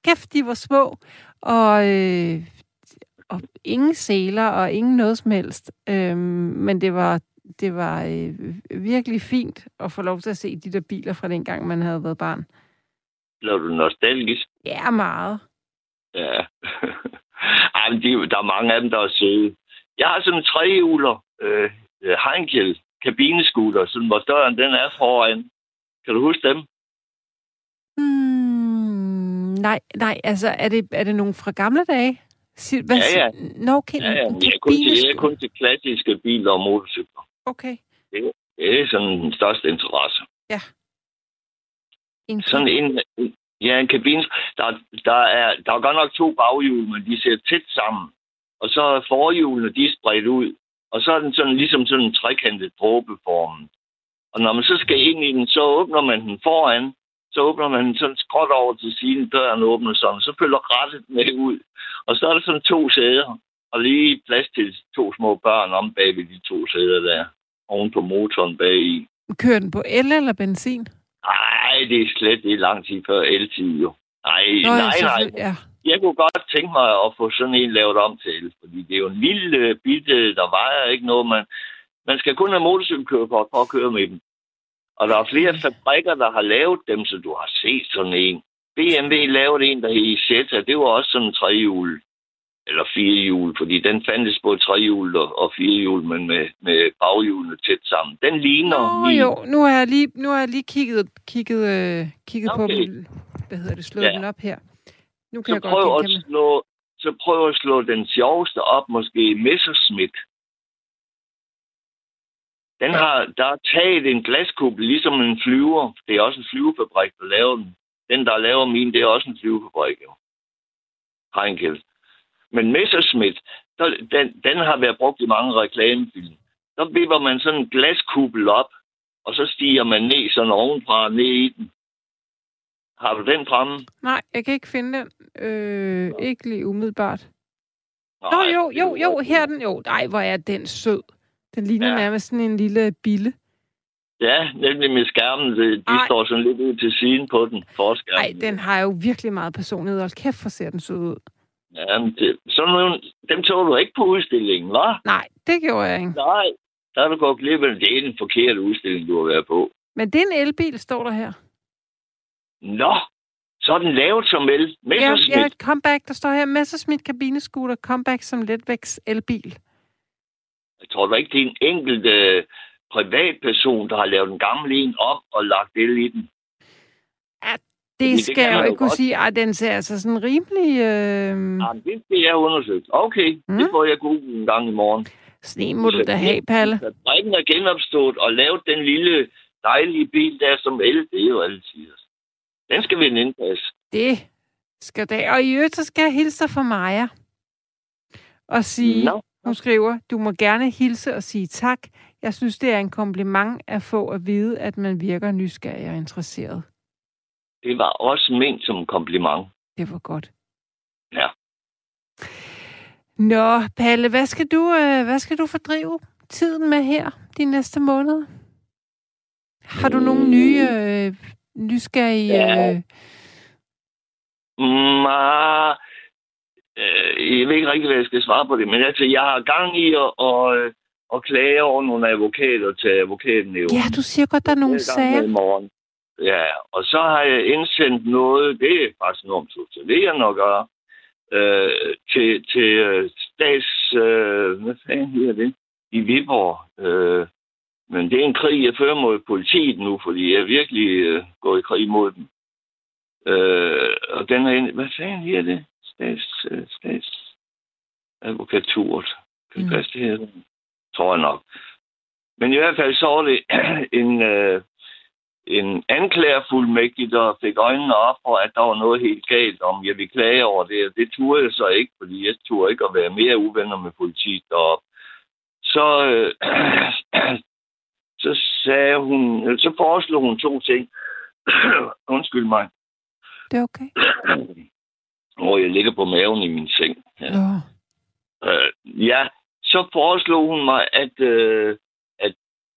kæft, de var små. Og, øh, og ingen seler og ingen noget som helst. Øh, men det var, det var øh, virkelig fint at få lov til at se de der biler fra den gang, man havde været barn. Blev du nostalgisk? Ja, meget. Ja. Ej, de, der er mange af dem, der er søde. Jeg har sådan en trehjuler, øh, Heinkel kabinescooter, sådan, hvor døren den er foran. Kan du huske dem? Mm, nej, nej, altså er det, er det nogen fra gamle dage? Hvad, ja, ja. Nå, okay. Ja, ja. Jeg er, kun til, jeg er kun til klassiske biler og motorcykler. Okay. Det, det er sådan den største interesse. Ja. En sådan en, ja, en kabine. Der, der, er, der er godt nok to baghjul, men de ser tæt sammen. Og så er forhjulene, de er spredt ud. Og så er den sådan ligesom sådan en trekantet dråbeform. Og når man så skal ind i den, så åbner man den foran, så åbner man den sådan skråt over til siden, døren åbner sådan, så følger rettet med ud. Og så er der sådan to sæder, og lige plads til to små børn om bag ved de to sæder der, oven på motoren bag i. Kører den på el eller benzin? Nej, det er slet det er lang tid før el-tid jo. Nej, Nå, nej, nej. Ja jeg kunne godt tænke mig at få sådan en lavet om til el, fordi det er jo en lille bitte, der vejer ikke noget. Man, man skal kun have motorcykelkørekort for at køre med dem. Og der er flere fabrikker, der har lavet dem, så du har set sådan en. BMW lavede en, der hed Isetta. Det var også sådan en trehjul. Eller firehjul, fordi den fandtes både trehjul og, og firehjul, men med, med baghjulene tæt sammen. Den ligner... Nå, min... jo, nu har jeg lige, nu har jeg lige kigget, kigget, øh, kigget okay. på dem. Hvad hedder det? Slået ja. den op her. Nu kan så jeg prøv godt at slå, så prøv at slå den sjoveste op, måske Messerschmitt. Den ja. har, der er taget en glaskuppel, ligesom en flyver. Det er også en flyvefabrik, der laver den. Den, der laver min, det er også en flyvefabrik, jo. Heinkel. Men Messerschmitt, Så den, den har været brugt i mange reklamefilm. Så vipper man sådan en glaskuppel op, og så stiger man ned sådan ovenfra ned i den. Har du den fremme? Nej, jeg kan ikke finde den. Øh, ikke lige umiddelbart. Nå, Nej, jo, det jo, jo, godt. her er den. Jo, nej, hvor er den sød. Den ligner ja. Nærmest sådan en lille bille. Ja, nemlig med skærmen. De, Ej. står sådan lidt ud til siden på den. Forskærmen. Nej, den har jo virkelig meget personlighed. Og kæft, hvor ser den sød ud. Jamen, det, sådan nogle, dem tog du ikke på udstillingen, hva'? Nej, det gjorde jeg ikke. Nej. Der er du gået glip af, det er en forkert udstilling, du har været på. Men det er en elbil, står der her. Nå, så er den lavet som el. Ja, Messerschmitt. ja, comeback, der står her. Messerschmitt kabinescooter, comeback som letvægts elbil. Jeg tror da ikke, det er en enkelt øh, privatperson, der har lavet en gammel en op og lagt el i den. Det det skal kan jeg jo ikke kunne sige. Ej, den ser altså sådan rimelig... Øh... Ja, det skal jeg undersøgt. Okay, Mm. det får jeg google en gang i morgen. En må du da have, Palle. Fabrikken er genopstået og lavet den lille dejlige bil der som el. Det er jo altid. Den skal vi indpasse. Det skal da. Og i øvrigt, så skal jeg hilse dig fra Maja. Og sige, Nå. hun skriver, du må gerne hilse og sige tak. Jeg synes, det er en kompliment at få at vide, at man virker nysgerrig og interesseret. Det var også ment som en kompliment. Det var godt. Ja. Nå, Palle, hvad skal du, øh, hvad skal du fordrive tiden med her de næste måneder? Har du nogle nye øh, nysgerrige... Ja. Øh, Mm, øh, jeg ved ikke rigtig, hvad jeg skal svare på det, men altså, jeg har gang i at, at, at klage over nogle advokater til advokatnævnet. ja, du siger godt, der er nogle er sager. i morgen. Ja, og så har jeg indsendt noget, det er faktisk noget om socialerende at gøre, øh, til, til øh, stats... Øh, hvad fanden hedder det? I Viborg. Øh, men det er en krig, jeg fører mod politiet nu, fordi jeg virkelig øh, gået i krig mod dem. Øh, og den er... Hvad fanden hedder det? Stats... Øh, stats advokaturet. Kan det Mm. passe, det hedder? Tror jeg nok. Men i hvert fald så var det en, øh, en anklagerfuldmægtig, der fik øjnene op for, at der var noget helt galt, om jeg ville klage over det. Det turde jeg så ikke, fordi jeg turde ikke at være mere uvenner med politiet deroppe. Så, øh, så sagde hun, øh, så foreslog hun to ting. Undskyld mig. Det er okay. Hvor jeg ligger på maven i min seng. Ja. Nå. Øh, ja, så foreslog hun mig, at, øh, at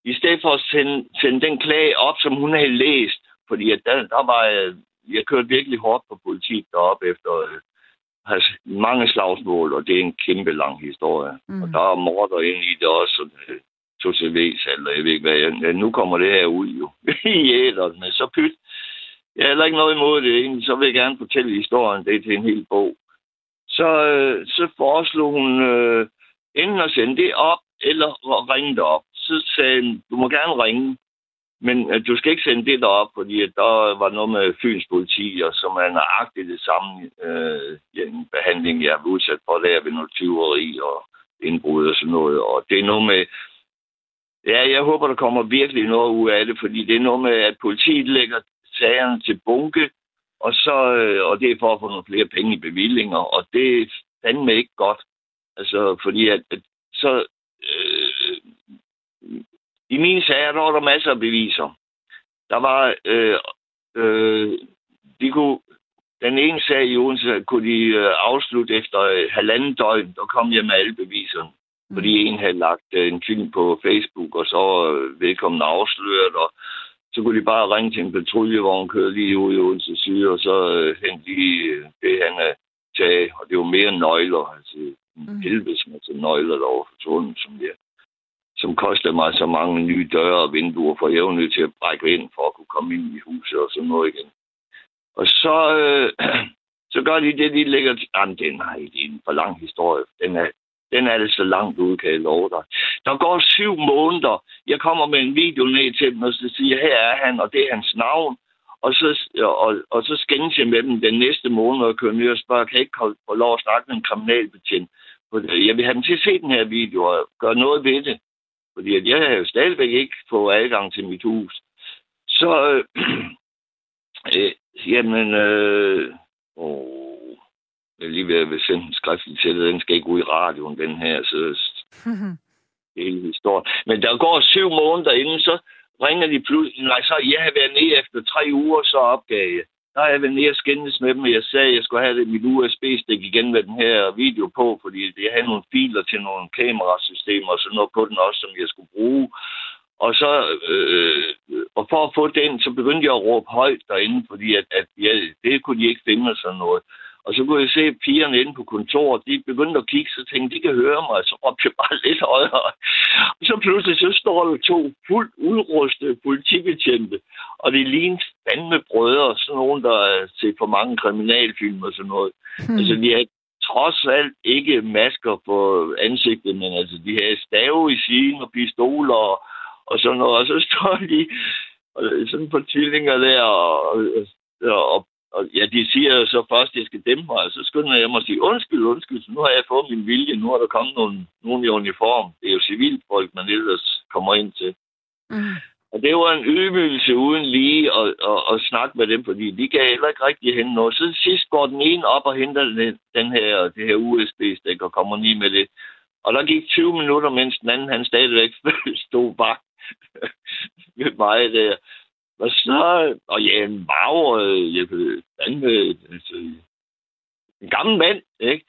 i stedet for at sende, sende den klage op, som hun havde læst, fordi at der, der var, øh, jeg kørte virkelig hårdt på politik deroppe efter øh, mange slagsmål, og det er en kæmpe lang historie. Mm. Og der er morder ind i det også, og øh, tog til væs, eller jeg ved ikke hvad. Jeg, nu kommer det her ud jo, i æderen, men så pyt. Jeg har heller ikke noget imod det, egentlig, så vil jeg gerne fortælle historien, det er til en hel bog så, øh, så foreslog hun øh, enten at sende det op, eller at ringe det op tid sagde du må gerne ringe, men øh, du skal ikke sende det derop, fordi at der var noget med Fyns politi, og som er nøjagtigt det samme øh, ja, behandling, jeg er udsat for der ved noget tyveri og indbrud og sådan noget. Og det er noget med, ja, jeg håber, der kommer virkelig noget ud af det, fordi det er noget med, at politiet lægger sagerne til bunke, og, så, øh, og det er for at få nogle flere penge i bevillinger, og det er fandme ikke godt. Altså, fordi at, at så... Øh, i mine sager, der var der masser af beviser. Der var... Øh, øh, de kunne, den ene sag i Odense kunne de øh, afslutte efter øh, halvanden døgn. Der kom jeg med alle beviserne. Mm. Fordi en havde lagt øh, en film på Facebook, og så øh, vedkommende afsløret, og så kunne de bare ringe til en patruljevogn, køre lige ud i Odense Syd, og så øh, hente de øh, det, han havde taget. Og det var mere nøgler, altså Mm. helvedes masse nøgler, der var forsvundet, som, jeg, som kostede mig så mange nye døre og vinduer, for jeg var nødt til at brække ind for at kunne komme ind i huset og sådan noget igen. Og så, øh, så gør de det, de lægger til. Jamen, den er en for lang historie. Den er, den er altså langt ude, kan jeg love dig. Der går syv måneder. Jeg kommer med en video ned til dem, og så siger her er han, og det er hans navn. Og så, og, og så skændes jeg med dem den næste måned og kører ned og spørger, kan jeg ikke få lov at snakke med en kriminalbetjent? Jeg vil have dem til at se den her video og gøre noget ved det. Fordi at jeg har jo stadigvæk ikke fået adgang til mit hus. Så, øh, øh, jamen, øh, åh, Jeg er lige ved at sende en skriftlig til Den skal ikke ud i radioen, den her. Så det er historien. Men der går syv måneder inden, så ringer de pludselig. Nej, så jeg har været nede efter tre uger, så opgav jeg. Der er jeg været mere skændes med dem, og jeg sagde, at jeg skulle have det, mit USB-stik igen med den her video på, fordi jeg havde nogle filer til nogle kamerasystemer og sådan noget på den også, som jeg skulle bruge. Og så, øh, og for at få den, så begyndte jeg at råbe højt derinde, fordi at, at ja, det kunne de ikke finde sådan noget. Og så kunne jeg se pigerne inde på kontoret, de begyndte at kigge, så tænkte de kan høre mig, så råbte jeg bare lidt højere. Og så pludselig så står der to fuldt udrustede politibetjente, og det ligner fandme brødre, sådan nogen, der har set for mange kriminalfilm og sådan noget. Hmm. Altså, de har trods alt ikke masker på ansigtet, men altså, de har stave i siden og pistoler og, og sådan noget, og så står de sådan på tvillinger der og, og, og og ja, de siger så først, at jeg skal dæmpe mig, og så skynder jeg mig at sige, undskyld, undskyld, så nu har jeg fået min vilje, nu er der kommet nogen, nogen i uniform. Det er jo civilfolk, man ellers kommer ind til. Mm. Og det var en ydmygelse uden lige at, at, at snakke med dem, fordi de kan heller ikke rigtig hente noget. Så sidst går den ene op og henter den, den her, det her USB-stik og kommer lige med det. Og der gik 20 minutter, mens den anden han stadigvæk stod bare med mig der. Og så, og ja, en mager, jeg med, altså, en gammel mand, ikke?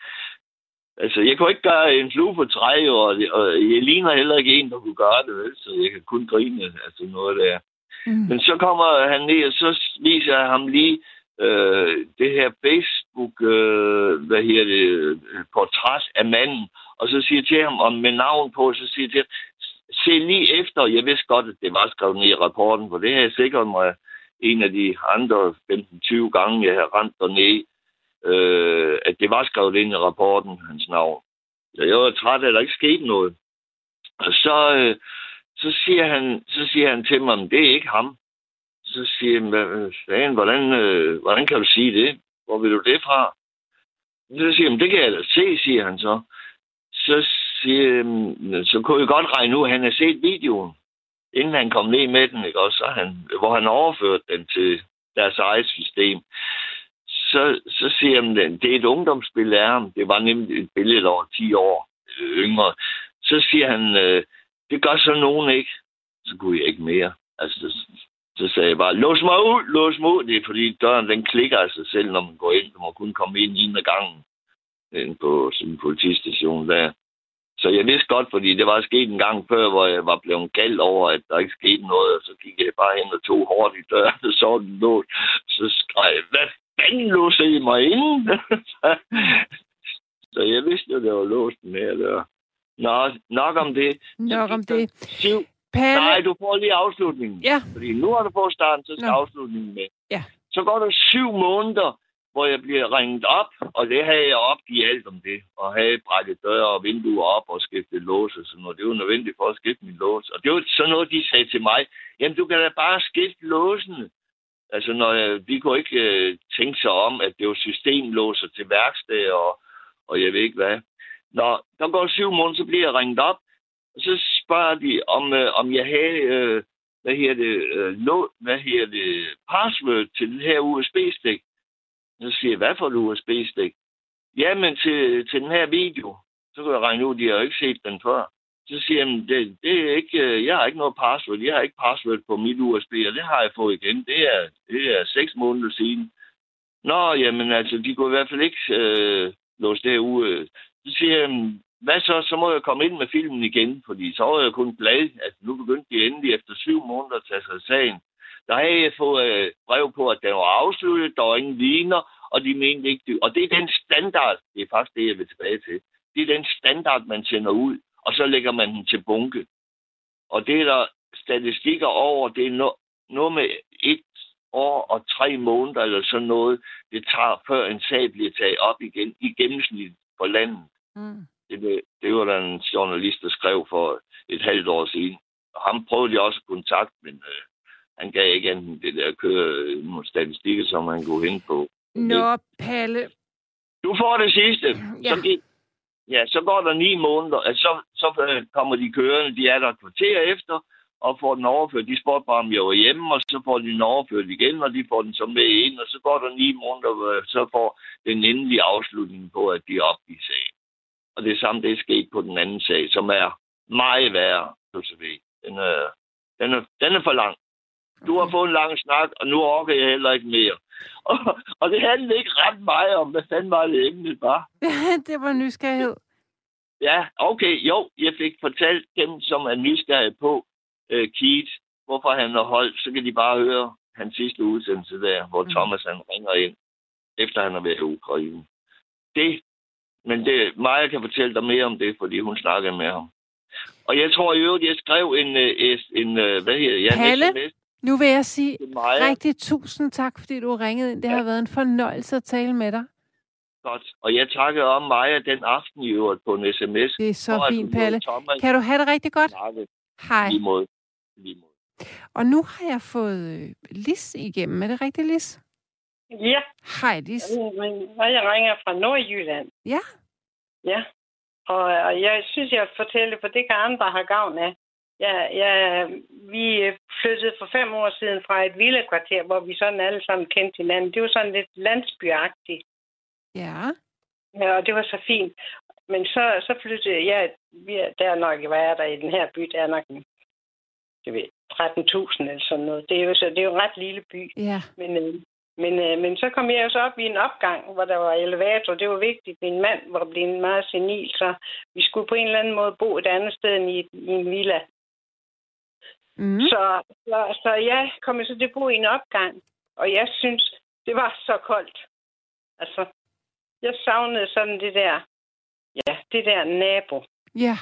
Altså, jeg kunne ikke gøre en flue på træ, og, og jeg ligner heller ikke en, der kunne gøre det, vel? så jeg kan kun grine, altså noget der. Mm. Men så kommer han ned, og så viser jeg ham lige øh, det her Facebook, øh, hvad hedder det, portræt af manden, og så siger jeg til ham, om med navn på, så siger jeg til ham, se lige efter, jeg vidste godt, at det var skrevet ned i rapporten, for det har jeg sikret mig en af de andre 15-20 gange, jeg har rent dernede, øh, at det var skrevet ind i rapporten, hans navn. Så jeg var træt, at der ikke skete noget. Og så, øh, så, siger han, så siger han til mig, at det er ikke ham. Så siger han, hvordan, øh, hvordan kan du sige det? Hvor vil du det fra? Så siger han, det kan jeg da se, siger han så. Så siger, øhm, så kunne jeg godt regne ud, at han har set videoen, inden han kom ned med den, ikke? Også, så han, hvor han overførte den til deres eget system. Så, så siger han, det er et ungdomsspil af ham. Det var nemlig et billede over 10 år øh, yngre. Så siger han, øh, det gør så nogen ikke. Så kunne jeg ikke mere. Altså, så, så sagde jeg bare, lås mig ud, lås mig ud. Det er fordi døren, den klikker af sig selv, når man går ind. Du må kun komme ind en af gangen ind på sådan en politistation der. Så jeg vidste godt, fordi det var sket en gang før, hvor jeg var blevet galt over, at der ikke skete noget, og så gik jeg bare hen og tog hårdt i døren, og så den låst. Så skreg jeg, hvad fanden låser I mig inde? så jeg vidste jo, det var låst den her dør. Nå, nok om det. Nok om det. Syv. Palle... Nej, du får lige afslutningen. Ja. Fordi nu har du fået starten, så skal Nå. afslutningen med. Ja. Så går der syv måneder, hvor jeg bliver ringet op, og det havde jeg opgivet alt om det, og havde brækket døre og vinduer op og skiftet lås og sådan noget. Det var nødvendigt for at skifte min lås. Og det var sådan noget, de sagde til mig, jamen du kan da bare skifte låsen. Altså, når jeg, de kunne ikke øh, tænke sig om, at det var systemlåser til værksted og, og jeg ved ikke hvad. Når der går syv måneder, så bliver jeg ringet op, og så spørger de, om, øh, om jeg havde, øh, hvad hedder det, øh, lå, hvad hedder det, password til den her USB-stik. Så siger jeg, hvad for et USB-stik? Jamen, til, til den her video. Så kan jeg regne ud, de har jo ikke set den før. Så siger jeg, det, det er ikke, øh, jeg har ikke noget password. Jeg har ikke password på mit USB, og det har jeg fået igen. Det er, det er seks måneder siden. Nå, jamen altså, de kunne i hvert fald ikke øh, låse det ud. Så siger jeg, hvad så? Så må jeg komme ind med filmen igen, fordi så var jeg kun glad, at altså, nu begyndte de endelig efter syv måneder at tage sig af sagen. Der havde jeg fået øh, brev på, at den var afsluttet, der var ingen viner, og de mente ikke det. Og det er den standard, det er faktisk det, jeg vil tilbage til. Det er den standard, man sender ud, og så lægger man den til bunke. Og det er der statistikker over, det er no, noget med et år og tre måneder eller sådan noget, det tager, før en sag bliver taget op igen i gennemsnit på landet. Mm. Det, det var der en journalist, der skrev for et halvt år siden. Og ham prøvede jeg også at kontakte, men øh, han gav ikke enten det der køre nogle statistikker, som han kunne hen på. Nå, Palle. Du får det sidste. Ja. Så, gik, ja, så går der ni måneder, altså, så, så øh, kommer de kørende, de er der et kvarter efter, og får den overført. De spurgte bare, om jeg var hjemme, og så får de den overført igen, og de får den så med ind, og så går der ni måneder, så får den endelige afslutning på, at de opgiver sagen. Og det samme, det er sket på den anden sag, som er meget værre, du så ved. Den er, den er, den er for lang. Du har fået en lang snak, og nu orker jeg heller ikke mere. Og, og det handler ikke ret meget om, hvad fanden var det emnet var. det var nysgerrighed. Ja, okay, jo, jeg fik fortalt dem, som er nysgerrige på uh, Keith, hvorfor han har holdt, så kan de bare høre hans sidste udsendelse der, hvor mm. Thomas han ringer ind, efter han har været i Ukraine. Det, men det, Maja kan fortælle dig mere om det, fordi hun snakkede med ham. Og jeg tror i øvrigt, jeg skrev en, øh, en, en øh, hvad hedder det? Palle, nu vil jeg sige rigtig tusind tak, fordi du ringede ind. Det ja. har været en fornøjelse at tale med dig. Godt. Og jeg takker om Maja den aften i øvrigt på en sms. Det er så fint, Palle. Thomas. Kan du have det rigtig godt? Snakke. Hej. Lige måde. Lige måde. Og nu har jeg fået øh, Lis igennem. Er det rigtigt, Lis? Ja. Hej, Lis. Jeg ringer fra Nordjylland. Ja. Ja. Og, jeg synes, jeg vil fortælle, for det kan andre have gavn af. Ja, ja, vi flyttede for fem år siden fra et villakvarter, hvor vi sådan alle sammen kendte hinanden. Det var sådan lidt landsbyagtigt. Ja. Ja, og det var så fint. Men så, så flyttede jeg, ja, der er nok, hvad er der i den her by, der er nok det ved, 13.000 eller sådan noget. Det er jo, så, det er jo en ret lille by. Ja. Men, øh, men, øh, men så kom jeg jo så op i en opgang, hvor der var elevator. Det var vigtigt. Min mand var blevet meget senil, så vi skulle på en eller anden måde bo et andet sted end i, i en villa. Mm. Så, så, så jeg kom så til at bo i en opgang, og jeg synes, det var så koldt. Altså, jeg savnede sådan det der, ja, det der nabo. Ja.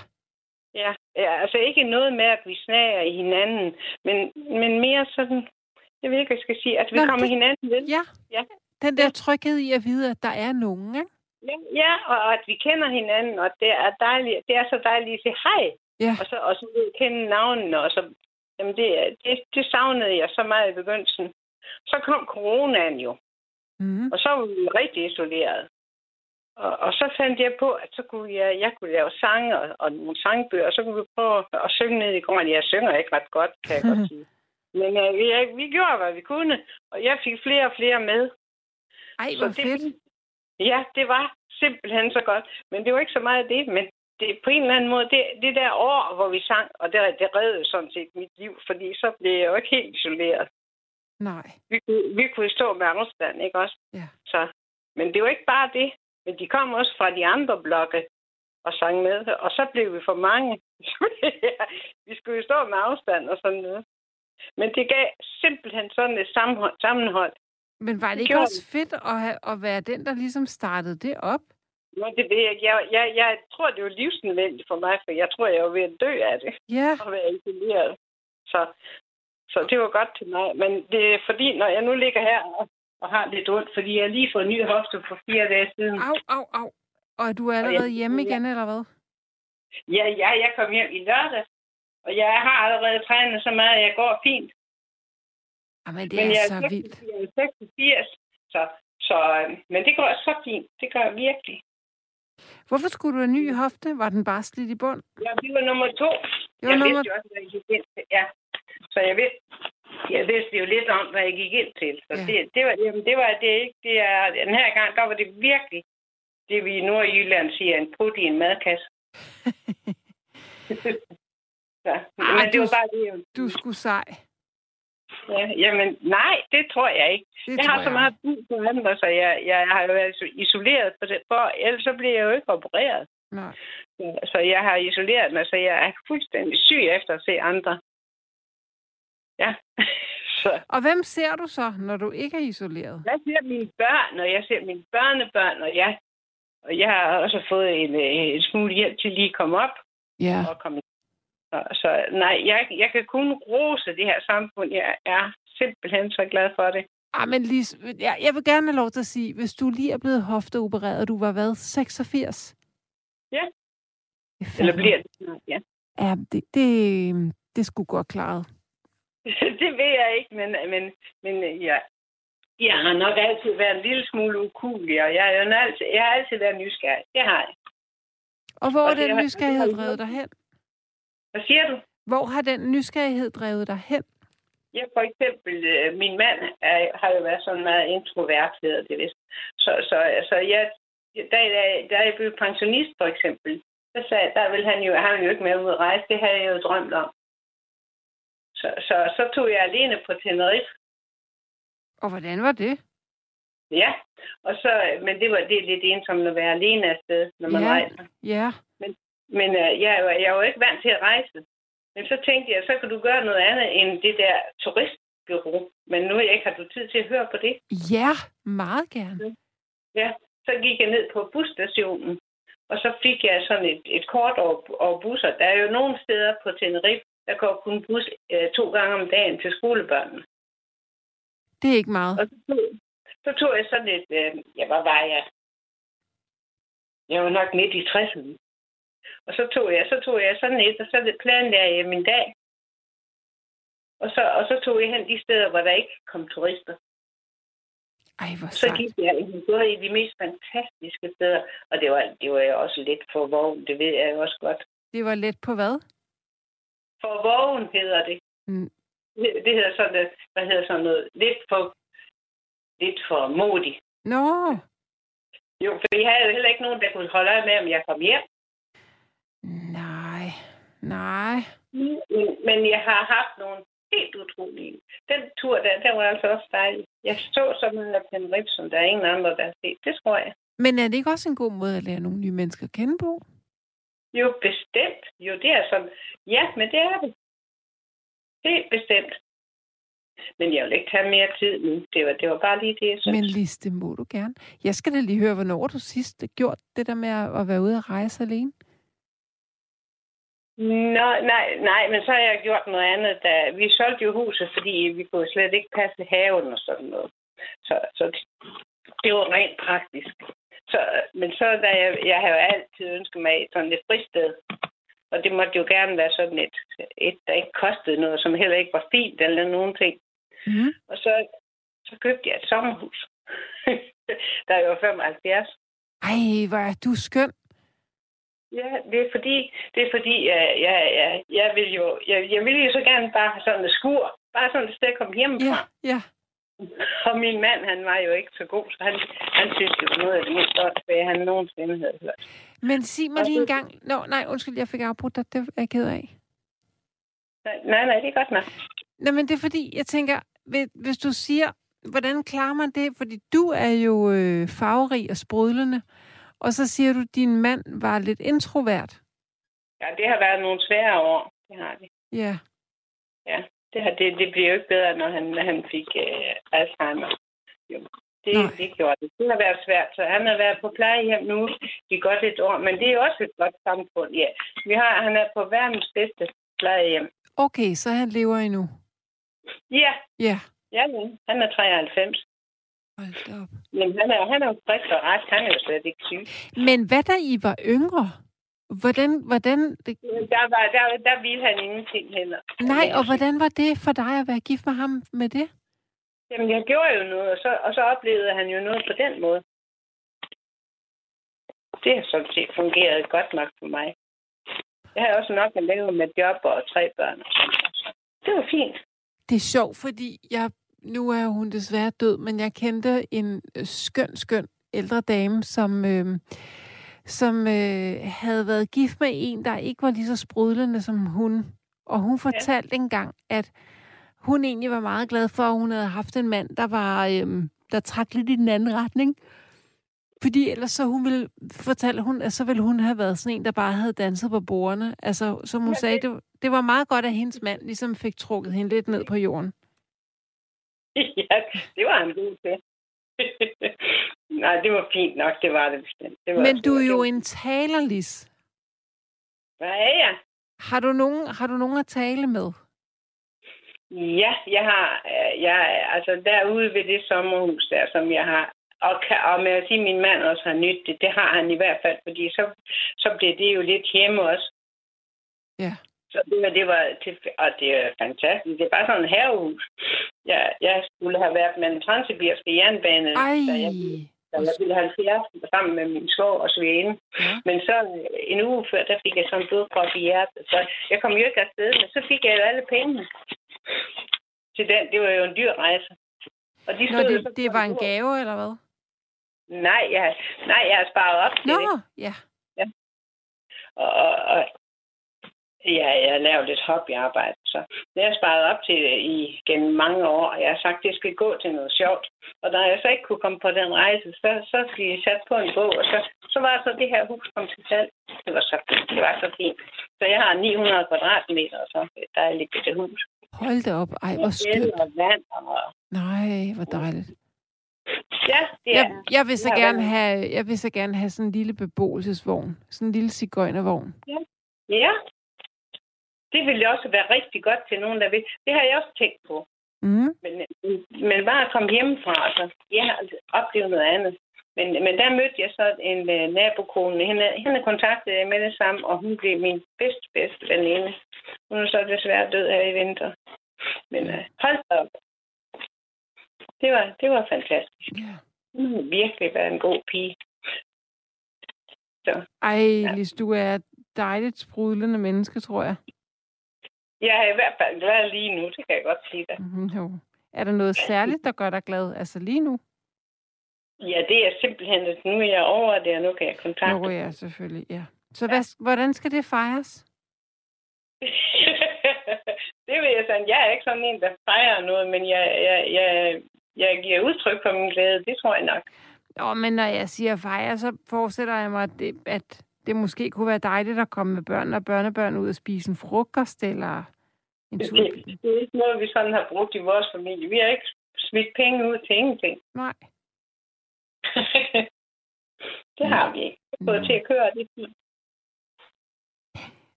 Ja, ja altså ikke noget med, at vi snager i hinanden, men, men mere sådan, jeg ved ikke, jeg skal sige, at vi Nå, kommer det, hinanden ved. Ja. ja, den der tryghed i at vide, at der er nogen, ikke? Ja, ja og at vi kender hinanden, og det er, dejligt, det er så dejligt at sige hej. Ja. Og så, og så kende navnene, og så, jamen det, det, det savnede jeg så meget i begyndelsen. Så kom coronaen jo. Mm. Og så var vi rigtig isoleret. Og, og så fandt jeg på, at så kunne jeg, jeg kunne lave sange og, og nogle sangbøger, og så kunne vi prøve at synge ned i gården. Jeg synger ikke ret godt, kan jeg godt sige. Men uh, jeg, vi gjorde, hvad vi kunne, og jeg fik flere og flere med. Ej, hvor så fedt. Det, ja, det var simpelthen så godt. Men det var ikke så meget det, men det, på en eller anden måde, det, det der år, hvor vi sang, og det, det reddede sådan set mit liv, fordi så blev jeg jo ikke helt isoleret. Nej. Vi, vi kunne stå med afstand, ikke også? Ja. Så, men det var ikke bare det. Men de kom også fra de andre blokke og sang med, og så blev vi for mange. vi skulle jo stå med afstand og sådan noget. Men det gav simpelthen sådan et sammenhold. Men var det ikke også fedt at, have, at være den, der ligesom startede det op? Ja, det ved jeg Jeg, jeg, jeg tror, det var livsnødvendigt for mig, for jeg tror, jeg var ved at dø af det. Ja. Og være isoleret. Så, så det var godt til mig. Men det er fordi, når jeg nu ligger her og, og har lidt ondt, fordi jeg lige fået en ny hofte for fire dage siden. Au, au, au. Og er du allerede jeg, hjemme igen, eller hvad? Ja, ja, jeg kom hjem i lørdag. Og jeg har allerede trænet så meget, at jeg går fint. Jamen, det men er så er vildt. Jeg er 86, så, så, men det går så fint. Det gør virkelig. Hvorfor skulle du have en ny hofte? Var den bare slidt i bund? Ja, det var nummer to. Det var jeg nummer... vidste jo også, hvad jeg gik ind til. Ja. Så jeg vidste, jeg vidste jo lidt om, hvad jeg gik ind til. Så ja. det, det, var, jamen, det var det ikke. Det er, den her gang, der var det virkelig, det vi i Nordjylland siger, en prut i en madkasse. så, Ej, men det du, var bare det. Du skulle sej. Ja, jamen, nej, det tror jeg ikke. Det jeg har jeg. så meget brug for andre, så jeg, jeg har jo været isoleret, for, det, for ellers så bliver jeg jo ikke opereret. Nej. Så, så jeg har isoleret mig, så jeg er fuldstændig syg efter at se andre. Ja. så. Og hvem ser du så, når du ikke er isoleret? Jeg ser mine børn, og jeg ser mine børnebørn, og jeg, og jeg har også fået en, en smule hjælp til lige at komme op. Ja. Og komme så, så nej, jeg, jeg kan kun rose det her samfund. Jeg er simpelthen så glad for det. Ah, men Lis, jeg, jeg vil gerne have lov til at sige, hvis du lige er blevet hofteopereret, og du var hvad, 86? Ja. Eller bliver det ja. Ja, det, det, det skulle godt klaret. det ved jeg ikke, men, men, men ja, jeg har nok altid været en lille smule ukulig, og jeg, jeg, altid, jeg har altid været nysgerrig. Det har jeg. Og hvor og er den nysgerrighed drevet dig hen? Hvad siger du? Hvor har den nysgerrighed drevet dig hen? Ja, for eksempel, øh, min mand er, har jo været sådan meget introvert, hedder det vist. Så, så altså, jeg, da, da, da jeg blev pensionist, for eksempel, så sagde, der ville han jo, han ville jo ikke med ud at rejse. Det havde jeg jo drømt om. Så, så, så tog jeg alene på Tenerife. Og hvordan var det? Ja, og så, men det var det er lidt ensomt at være alene afsted, når man Ja. rejser. Ja. Men øh, jeg, jeg er jo ikke vant til at rejse. Men så tænkte jeg, så kan du gøre noget andet end det der turistbureau. Men nu ikke har du tid til at høre på det. Ja, meget gerne. Ja, så gik jeg ned på busstationen. Og så fik jeg sådan et, et kort over, over busser. Der er jo nogle steder på Tenerife, der går kun bus øh, to gange om dagen til skolebørnene. Det er ikke meget. Og så tog, så tog jeg sådan et... Øh, ja, hvad var jeg? Jeg var nok midt i 60'erne. Og så tog jeg, så tog jeg sådan et, og så planlagde jeg min dag. Og så, og så tog jeg hen de steder, hvor der ikke kom turister. Ej, hvor Så gik jeg både i de mest fantastiske steder. Og det var, det var jo også lidt for vågen, det ved jeg også godt. Det var let på hvad? For vågen hedder det. Mm. Det, det hedder sådan, det, hvad hedder sådan noget, lidt for, lidt for modig. Nå, Jo, for jeg havde jo heller ikke nogen, der kunne holde øje med, om jeg kom hjem. Nej, nej. Men, men jeg har haft nogle helt utrolige. Den tur der, der var altså også dejlig. Jeg så så meget af Tenerife, som der er ingen andre, der har set. Det tror jeg. Men er det ikke også en god måde at lære nogle nye mennesker at kende på? Jo, bestemt. Jo, det er sådan. Ja, men det er det. Helt bestemt. Men jeg vil ikke tage mere tid nu. Det var, det var bare lige det, jeg synes. Men Lis, det må du gerne. Jeg skal da lige høre, hvornår du sidst gjort det der med at være ude og rejse alene. Nå, nej, nej, men så har jeg gjort noget andet. Da vi solgte jo huset, fordi vi kunne slet ikke passe haven og sådan noget. Så, så det, var rent praktisk. Så, men så da jeg, jeg har jo altid ønsket mig sådan et fristed. Og det måtte jo gerne være sådan et, et, der ikke kostede noget, som heller ikke var fint eller nogen ting. Mm. Og så, så købte jeg et sommerhus. der er jo 75. Ej, hvor er du skøn. Ja, det er fordi, det er fordi jeg, jeg, jeg, jeg, vil jo, jeg, jeg vil jo så gerne bare have sådan et skur. Bare sådan et sted at komme hjem Ja, fra. ja. Og min mand, han var jo ikke så god, så han, han synes det var noget af det mest åndssvage, han nogensinde havde hørt. Men sig mig lige en gang... Nå, nej, undskyld, jeg fik afbrudt dig. Det er jeg ked af. Nej, nej, det er godt nok. Nej, men det er fordi, jeg tænker, hvis- hvis du siger, hvordan klarer man det? Fordi du er jo øh, farverig og sprudlende, og så siger du, at din mand var lidt introvert. Ja, det har været nogle svære år. Det har det. Ja. Ja, det, har, det, det bliver jo ikke bedre, når han, når han fik øh, Alzheimer. Jo, det, Nej. det gjorde det. Det har været svært, så han har været på plejehjem nu i godt et år. Men det er også et godt samfund, ja. Vi har, han er på verdens bedste plejehjem. Okay, så han lever endnu. Ja, Ja. ja, ja. han er 93. Hold da op. Men han er, han er jo frisk og rask. Han er jo slet ikke syg. Men hvad da I var yngre? Hvordan, hvordan, Der, var, der, der ville han ingenting heller. nej, og hvordan var det for dig at være gift med ham med det? Jamen, jeg gjorde jo noget, og så, og så oplevede han jo noget på den måde. Det har sådan set fungeret godt nok for mig. Jeg har også nok at lave med job og tre børn. og sådan Det var fint. Det er sjovt, fordi jeg, nu er hun desværre død, men jeg kendte en skøn, skøn ældre dame, som, øh, som øh, havde været gift med en, der ikke var lige så sprudlende som hun. Og hun fortalte ja. engang, at hun egentlig var meget glad for, at hun havde haft en mand, der var øh, der trak lidt i den anden retning. Fordi ellers så hun ville, fortalte hun, at så ville hun have været sådan en, der bare havde danset på bordene. Altså, som hun Ja, sagde, det- det, det var meget godt, at hendes mand ligesom fik trukket hende lidt ned på jorden. ja, det var han god til. Nej, det var fint nok. Det var det bestemt. Det var Men du er jo en talerlis. Hvad er jeg? Har du nogen, har du nogen at tale med? Ja, jeg har, øh, jeg, altså derude ved det sommerhus der, som jeg har, og, kan, og med at sige, at min mand også har nyt det, det har han i hvert fald, fordi så, så bliver det jo lidt hjemme også. Ja. Så det var, det var til, og det er fantastisk. Det er bare sådan en havehus. Ja, jeg skulle have været med den transsibiriske jernbane. Ej, da jeg, jeg ville 70 sammen med min svår og svigerinde. Ja. Men så øh, en uge før, der fik jeg sådan en blodprop i hjertet. Så jeg kom jo ikke afsted, men så fik jeg jo alle pengene til den. Det var jo en dyr rejse. Og de Nå, så det, det var en gave, eller hvad? Nej, jeg, nej, jeg har sparet op til Nå, det. ja. Og, og, og ja, jeg har lavet lidt hobbyarbejde, så det har jeg sparet op til i gennem mange år, og jeg har sagt, at det skal gå til noget sjovt. Og da jeg så ikke kunne komme på den rejse, så, så blev jeg sat på en bog, og så, så var så det her hus kom til salg. Det var så fint. Det var så fint. Så jeg har 900 kvadratmeter, og så et dejligt bitte hus. Hold da op. Ej, hvor skønt. og vand og... Nej, hvor dejligt. Ja, det er... Jeg, jeg, vil så Ja, gerne have, jeg vil så gerne have sådan en lille beboelsesvogn. Sådan en lille cigøjnervogn. Ja. Det ville også være rigtig godt til nogen, der vil. Det har jeg også tænkt på. Mm. Men, men bare at komme hjemmefra, altså. Jeg har oplevet noget andet. Men, men der mødte jeg så en uh, nabokone. Hende, hende kontaktede jeg med det samme, og hun blev min bedste, bedste veninde. Hun er så desværre død her i vinter. Men uh, hold da op. Det var, det var fantastisk. Ja. Hun har virkelig været en god pige. Ej, Lis, du er et dejligt sprudlende menneske, tror jeg. Jeg er i hvert fald glad lige nu, det kan jeg godt sige dig. Mm, jo. Er der noget særligt, der gør dig glad? Altså lige nu? Ja, det er simpelthen, at nu er jeg over det, og nu kan jeg kontakte Nå ja, selvfølgelig, ja. Så hvad, hvordan skal det fejres? det vil jeg sige. Jeg er ikke sådan en, der fejrer noget, men jeg, jeg, jeg, jeg giver udtryk for min glæde. Det tror jeg nok. Nå, men når jeg siger fejre, så forestiller jeg mig, at det, at det måske kunne være dejligt at komme med børn og børnebørn ud og spise en frokost, eller en Det, tur. det, det er ikke noget, vi sådan har brugt i vores familie. Vi har ikke smidt penge ud til ingenting. Nej. det har vi ikke. Vi har fået til at køre det.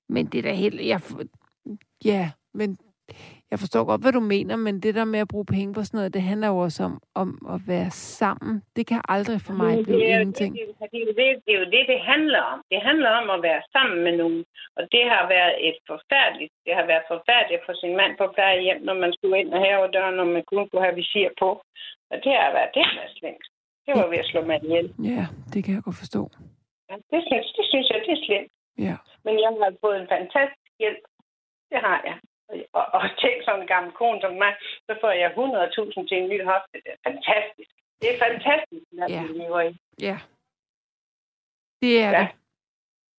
Men det er da helt... Jeg, ja, men jeg forstår godt, hvad du mener, men det der med at bruge penge på sådan noget, det handler jo også om, om at være sammen. Det kan aldrig for mig blive det, er, jo ingenting. det, det, det, det er jo det, det handler om. Det handler om at være sammen med nogen. Og det har været et forfærdeligt. Det har været forfærdeligt for sin mand på plejehjem, når man skulle ind og have døren, når man kun kunne have visir på. Og det har været det, der er slemt. Det var ved at slå mig ihjel. Ja, det kan jeg godt forstå. Ja, det, synes, det synes jeg, det er slemt. Ja. Men jeg har fået en fantastisk hjælp. Det har jeg. Og, og tænk sådan en gammel kone som mig, så får jeg 100.000 til en ny hofte. Det er fantastisk. Det er fantastisk, at Ja. vi lever i. Ja. Det er Ja. det.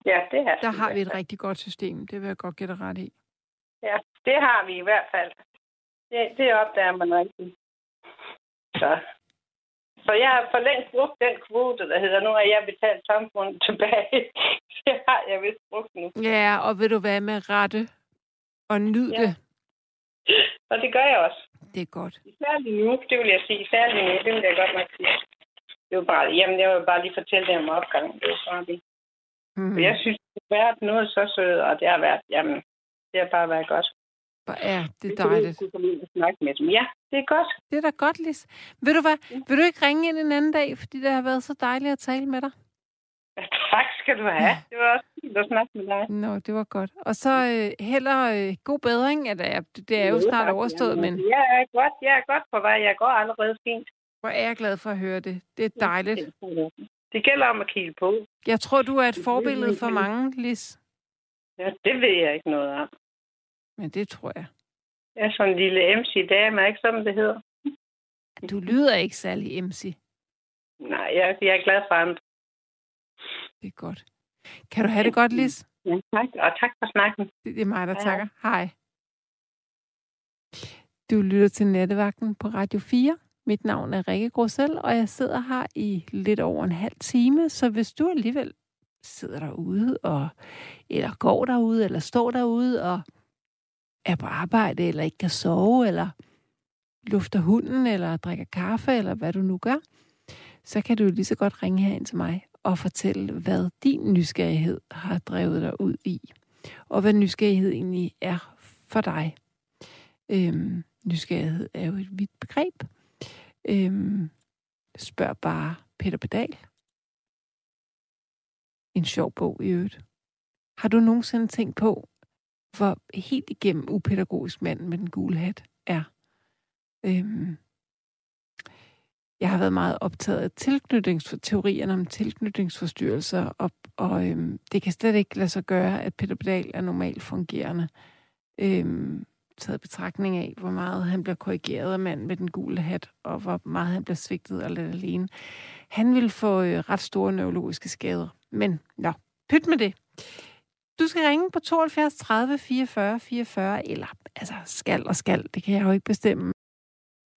Ja, det er Der har vi et rigtig godt system. Det vil jeg godt gætte ret i. Ja, det har vi i hvert fald. Det, det opdager man rigtigt. Så. så jeg har for længst brugt den kvote, der hedder, nu har jeg betalt samfundet tilbage. det har jeg vist brugt nu. Ja, og vil du være med rette og nyd Ja. det? Og det gør jeg også. Det er godt. Særligt nu, det vil jeg sige. Særligt nu, det vil jeg godt nok sige. Det var bare, jamen, jeg vil bare lige fortælle det om opgangen. Det var bare det. Mm. Mm. Jeg synes, det har været noget så sødt, og det har været, jamen, det har bare været godt. Hvor er det kunne dejligt. kunne komme ind og snakke med dem. Ja, det er godt. Det er da godt, Lis. Vil du, hvad? Vil du ikke ringe ind en anden dag, fordi det har været så dejligt at tale med dig? Ja, tak skal du have. Det var også fint at snakke med dig. Nå, det var godt. Og så øh, heller øh, god bedring. Eller, ja, det er jo snart overstået, men Jamen, Jeg er godt, jeg er godt på vej. Jeg går allerede fint. hvor er jeg glad for at høre det. Det er dejligt. Det gælder om at kigge på. Jeg tror, du er et forbillede for mange, Lis. Ja, det ved jeg ikke noget om. Men det tror jeg. Jeg er sådan en lille MC-dame, ikke sådan, det hedder? Du lyder ikke særlig MC. Nej, jeg, jeg er glad for andre. Det er godt. Kan du have det godt, Lis? Ja, tak. Og tak for snakken. Det er mig, der Hej, takker. Hej. Du lytter til Nattevagten på Radio 4. Mit navn er Rikke Grosel, og jeg sidder her i lidt over en halv time. Så hvis du alligevel sidder derude, og, eller går derude, eller står derude, og er på arbejde, eller ikke kan sove, eller lufter hunden, eller drikker kaffe, eller hvad du nu gør, så kan du lige så godt ringe herind til mig og fortælle, hvad din nysgerrighed har drevet dig ud i og hvad nysgerrighed egentlig er for dig. Øhm, nysgerrighed er jo et vidt begreb. Øhm, spørg bare Peter Pedal. En sjov bog i øvrigt. Har du nogensinde tænkt på, hvor helt igennem upædagogisk manden med den gule hat er? Øhm, jeg har været meget optaget af tilknytningsteorierne om tilknytningsforstyrrelser, og, og øhm, det kan slet ikke lade sig gøre, at Peter Pedal er normalt fungerende. Øhm, taget betragtning af, hvor meget han bliver korrigeret af manden med den gule hat, og hvor meget han bliver svigtet og ladt alene. Han vil få øh, ret store neurologiske skader. Men, nå, pyt med det. Du skal ringe på 72 30 44 44, eller altså skal og skal, det kan jeg jo ikke bestemme.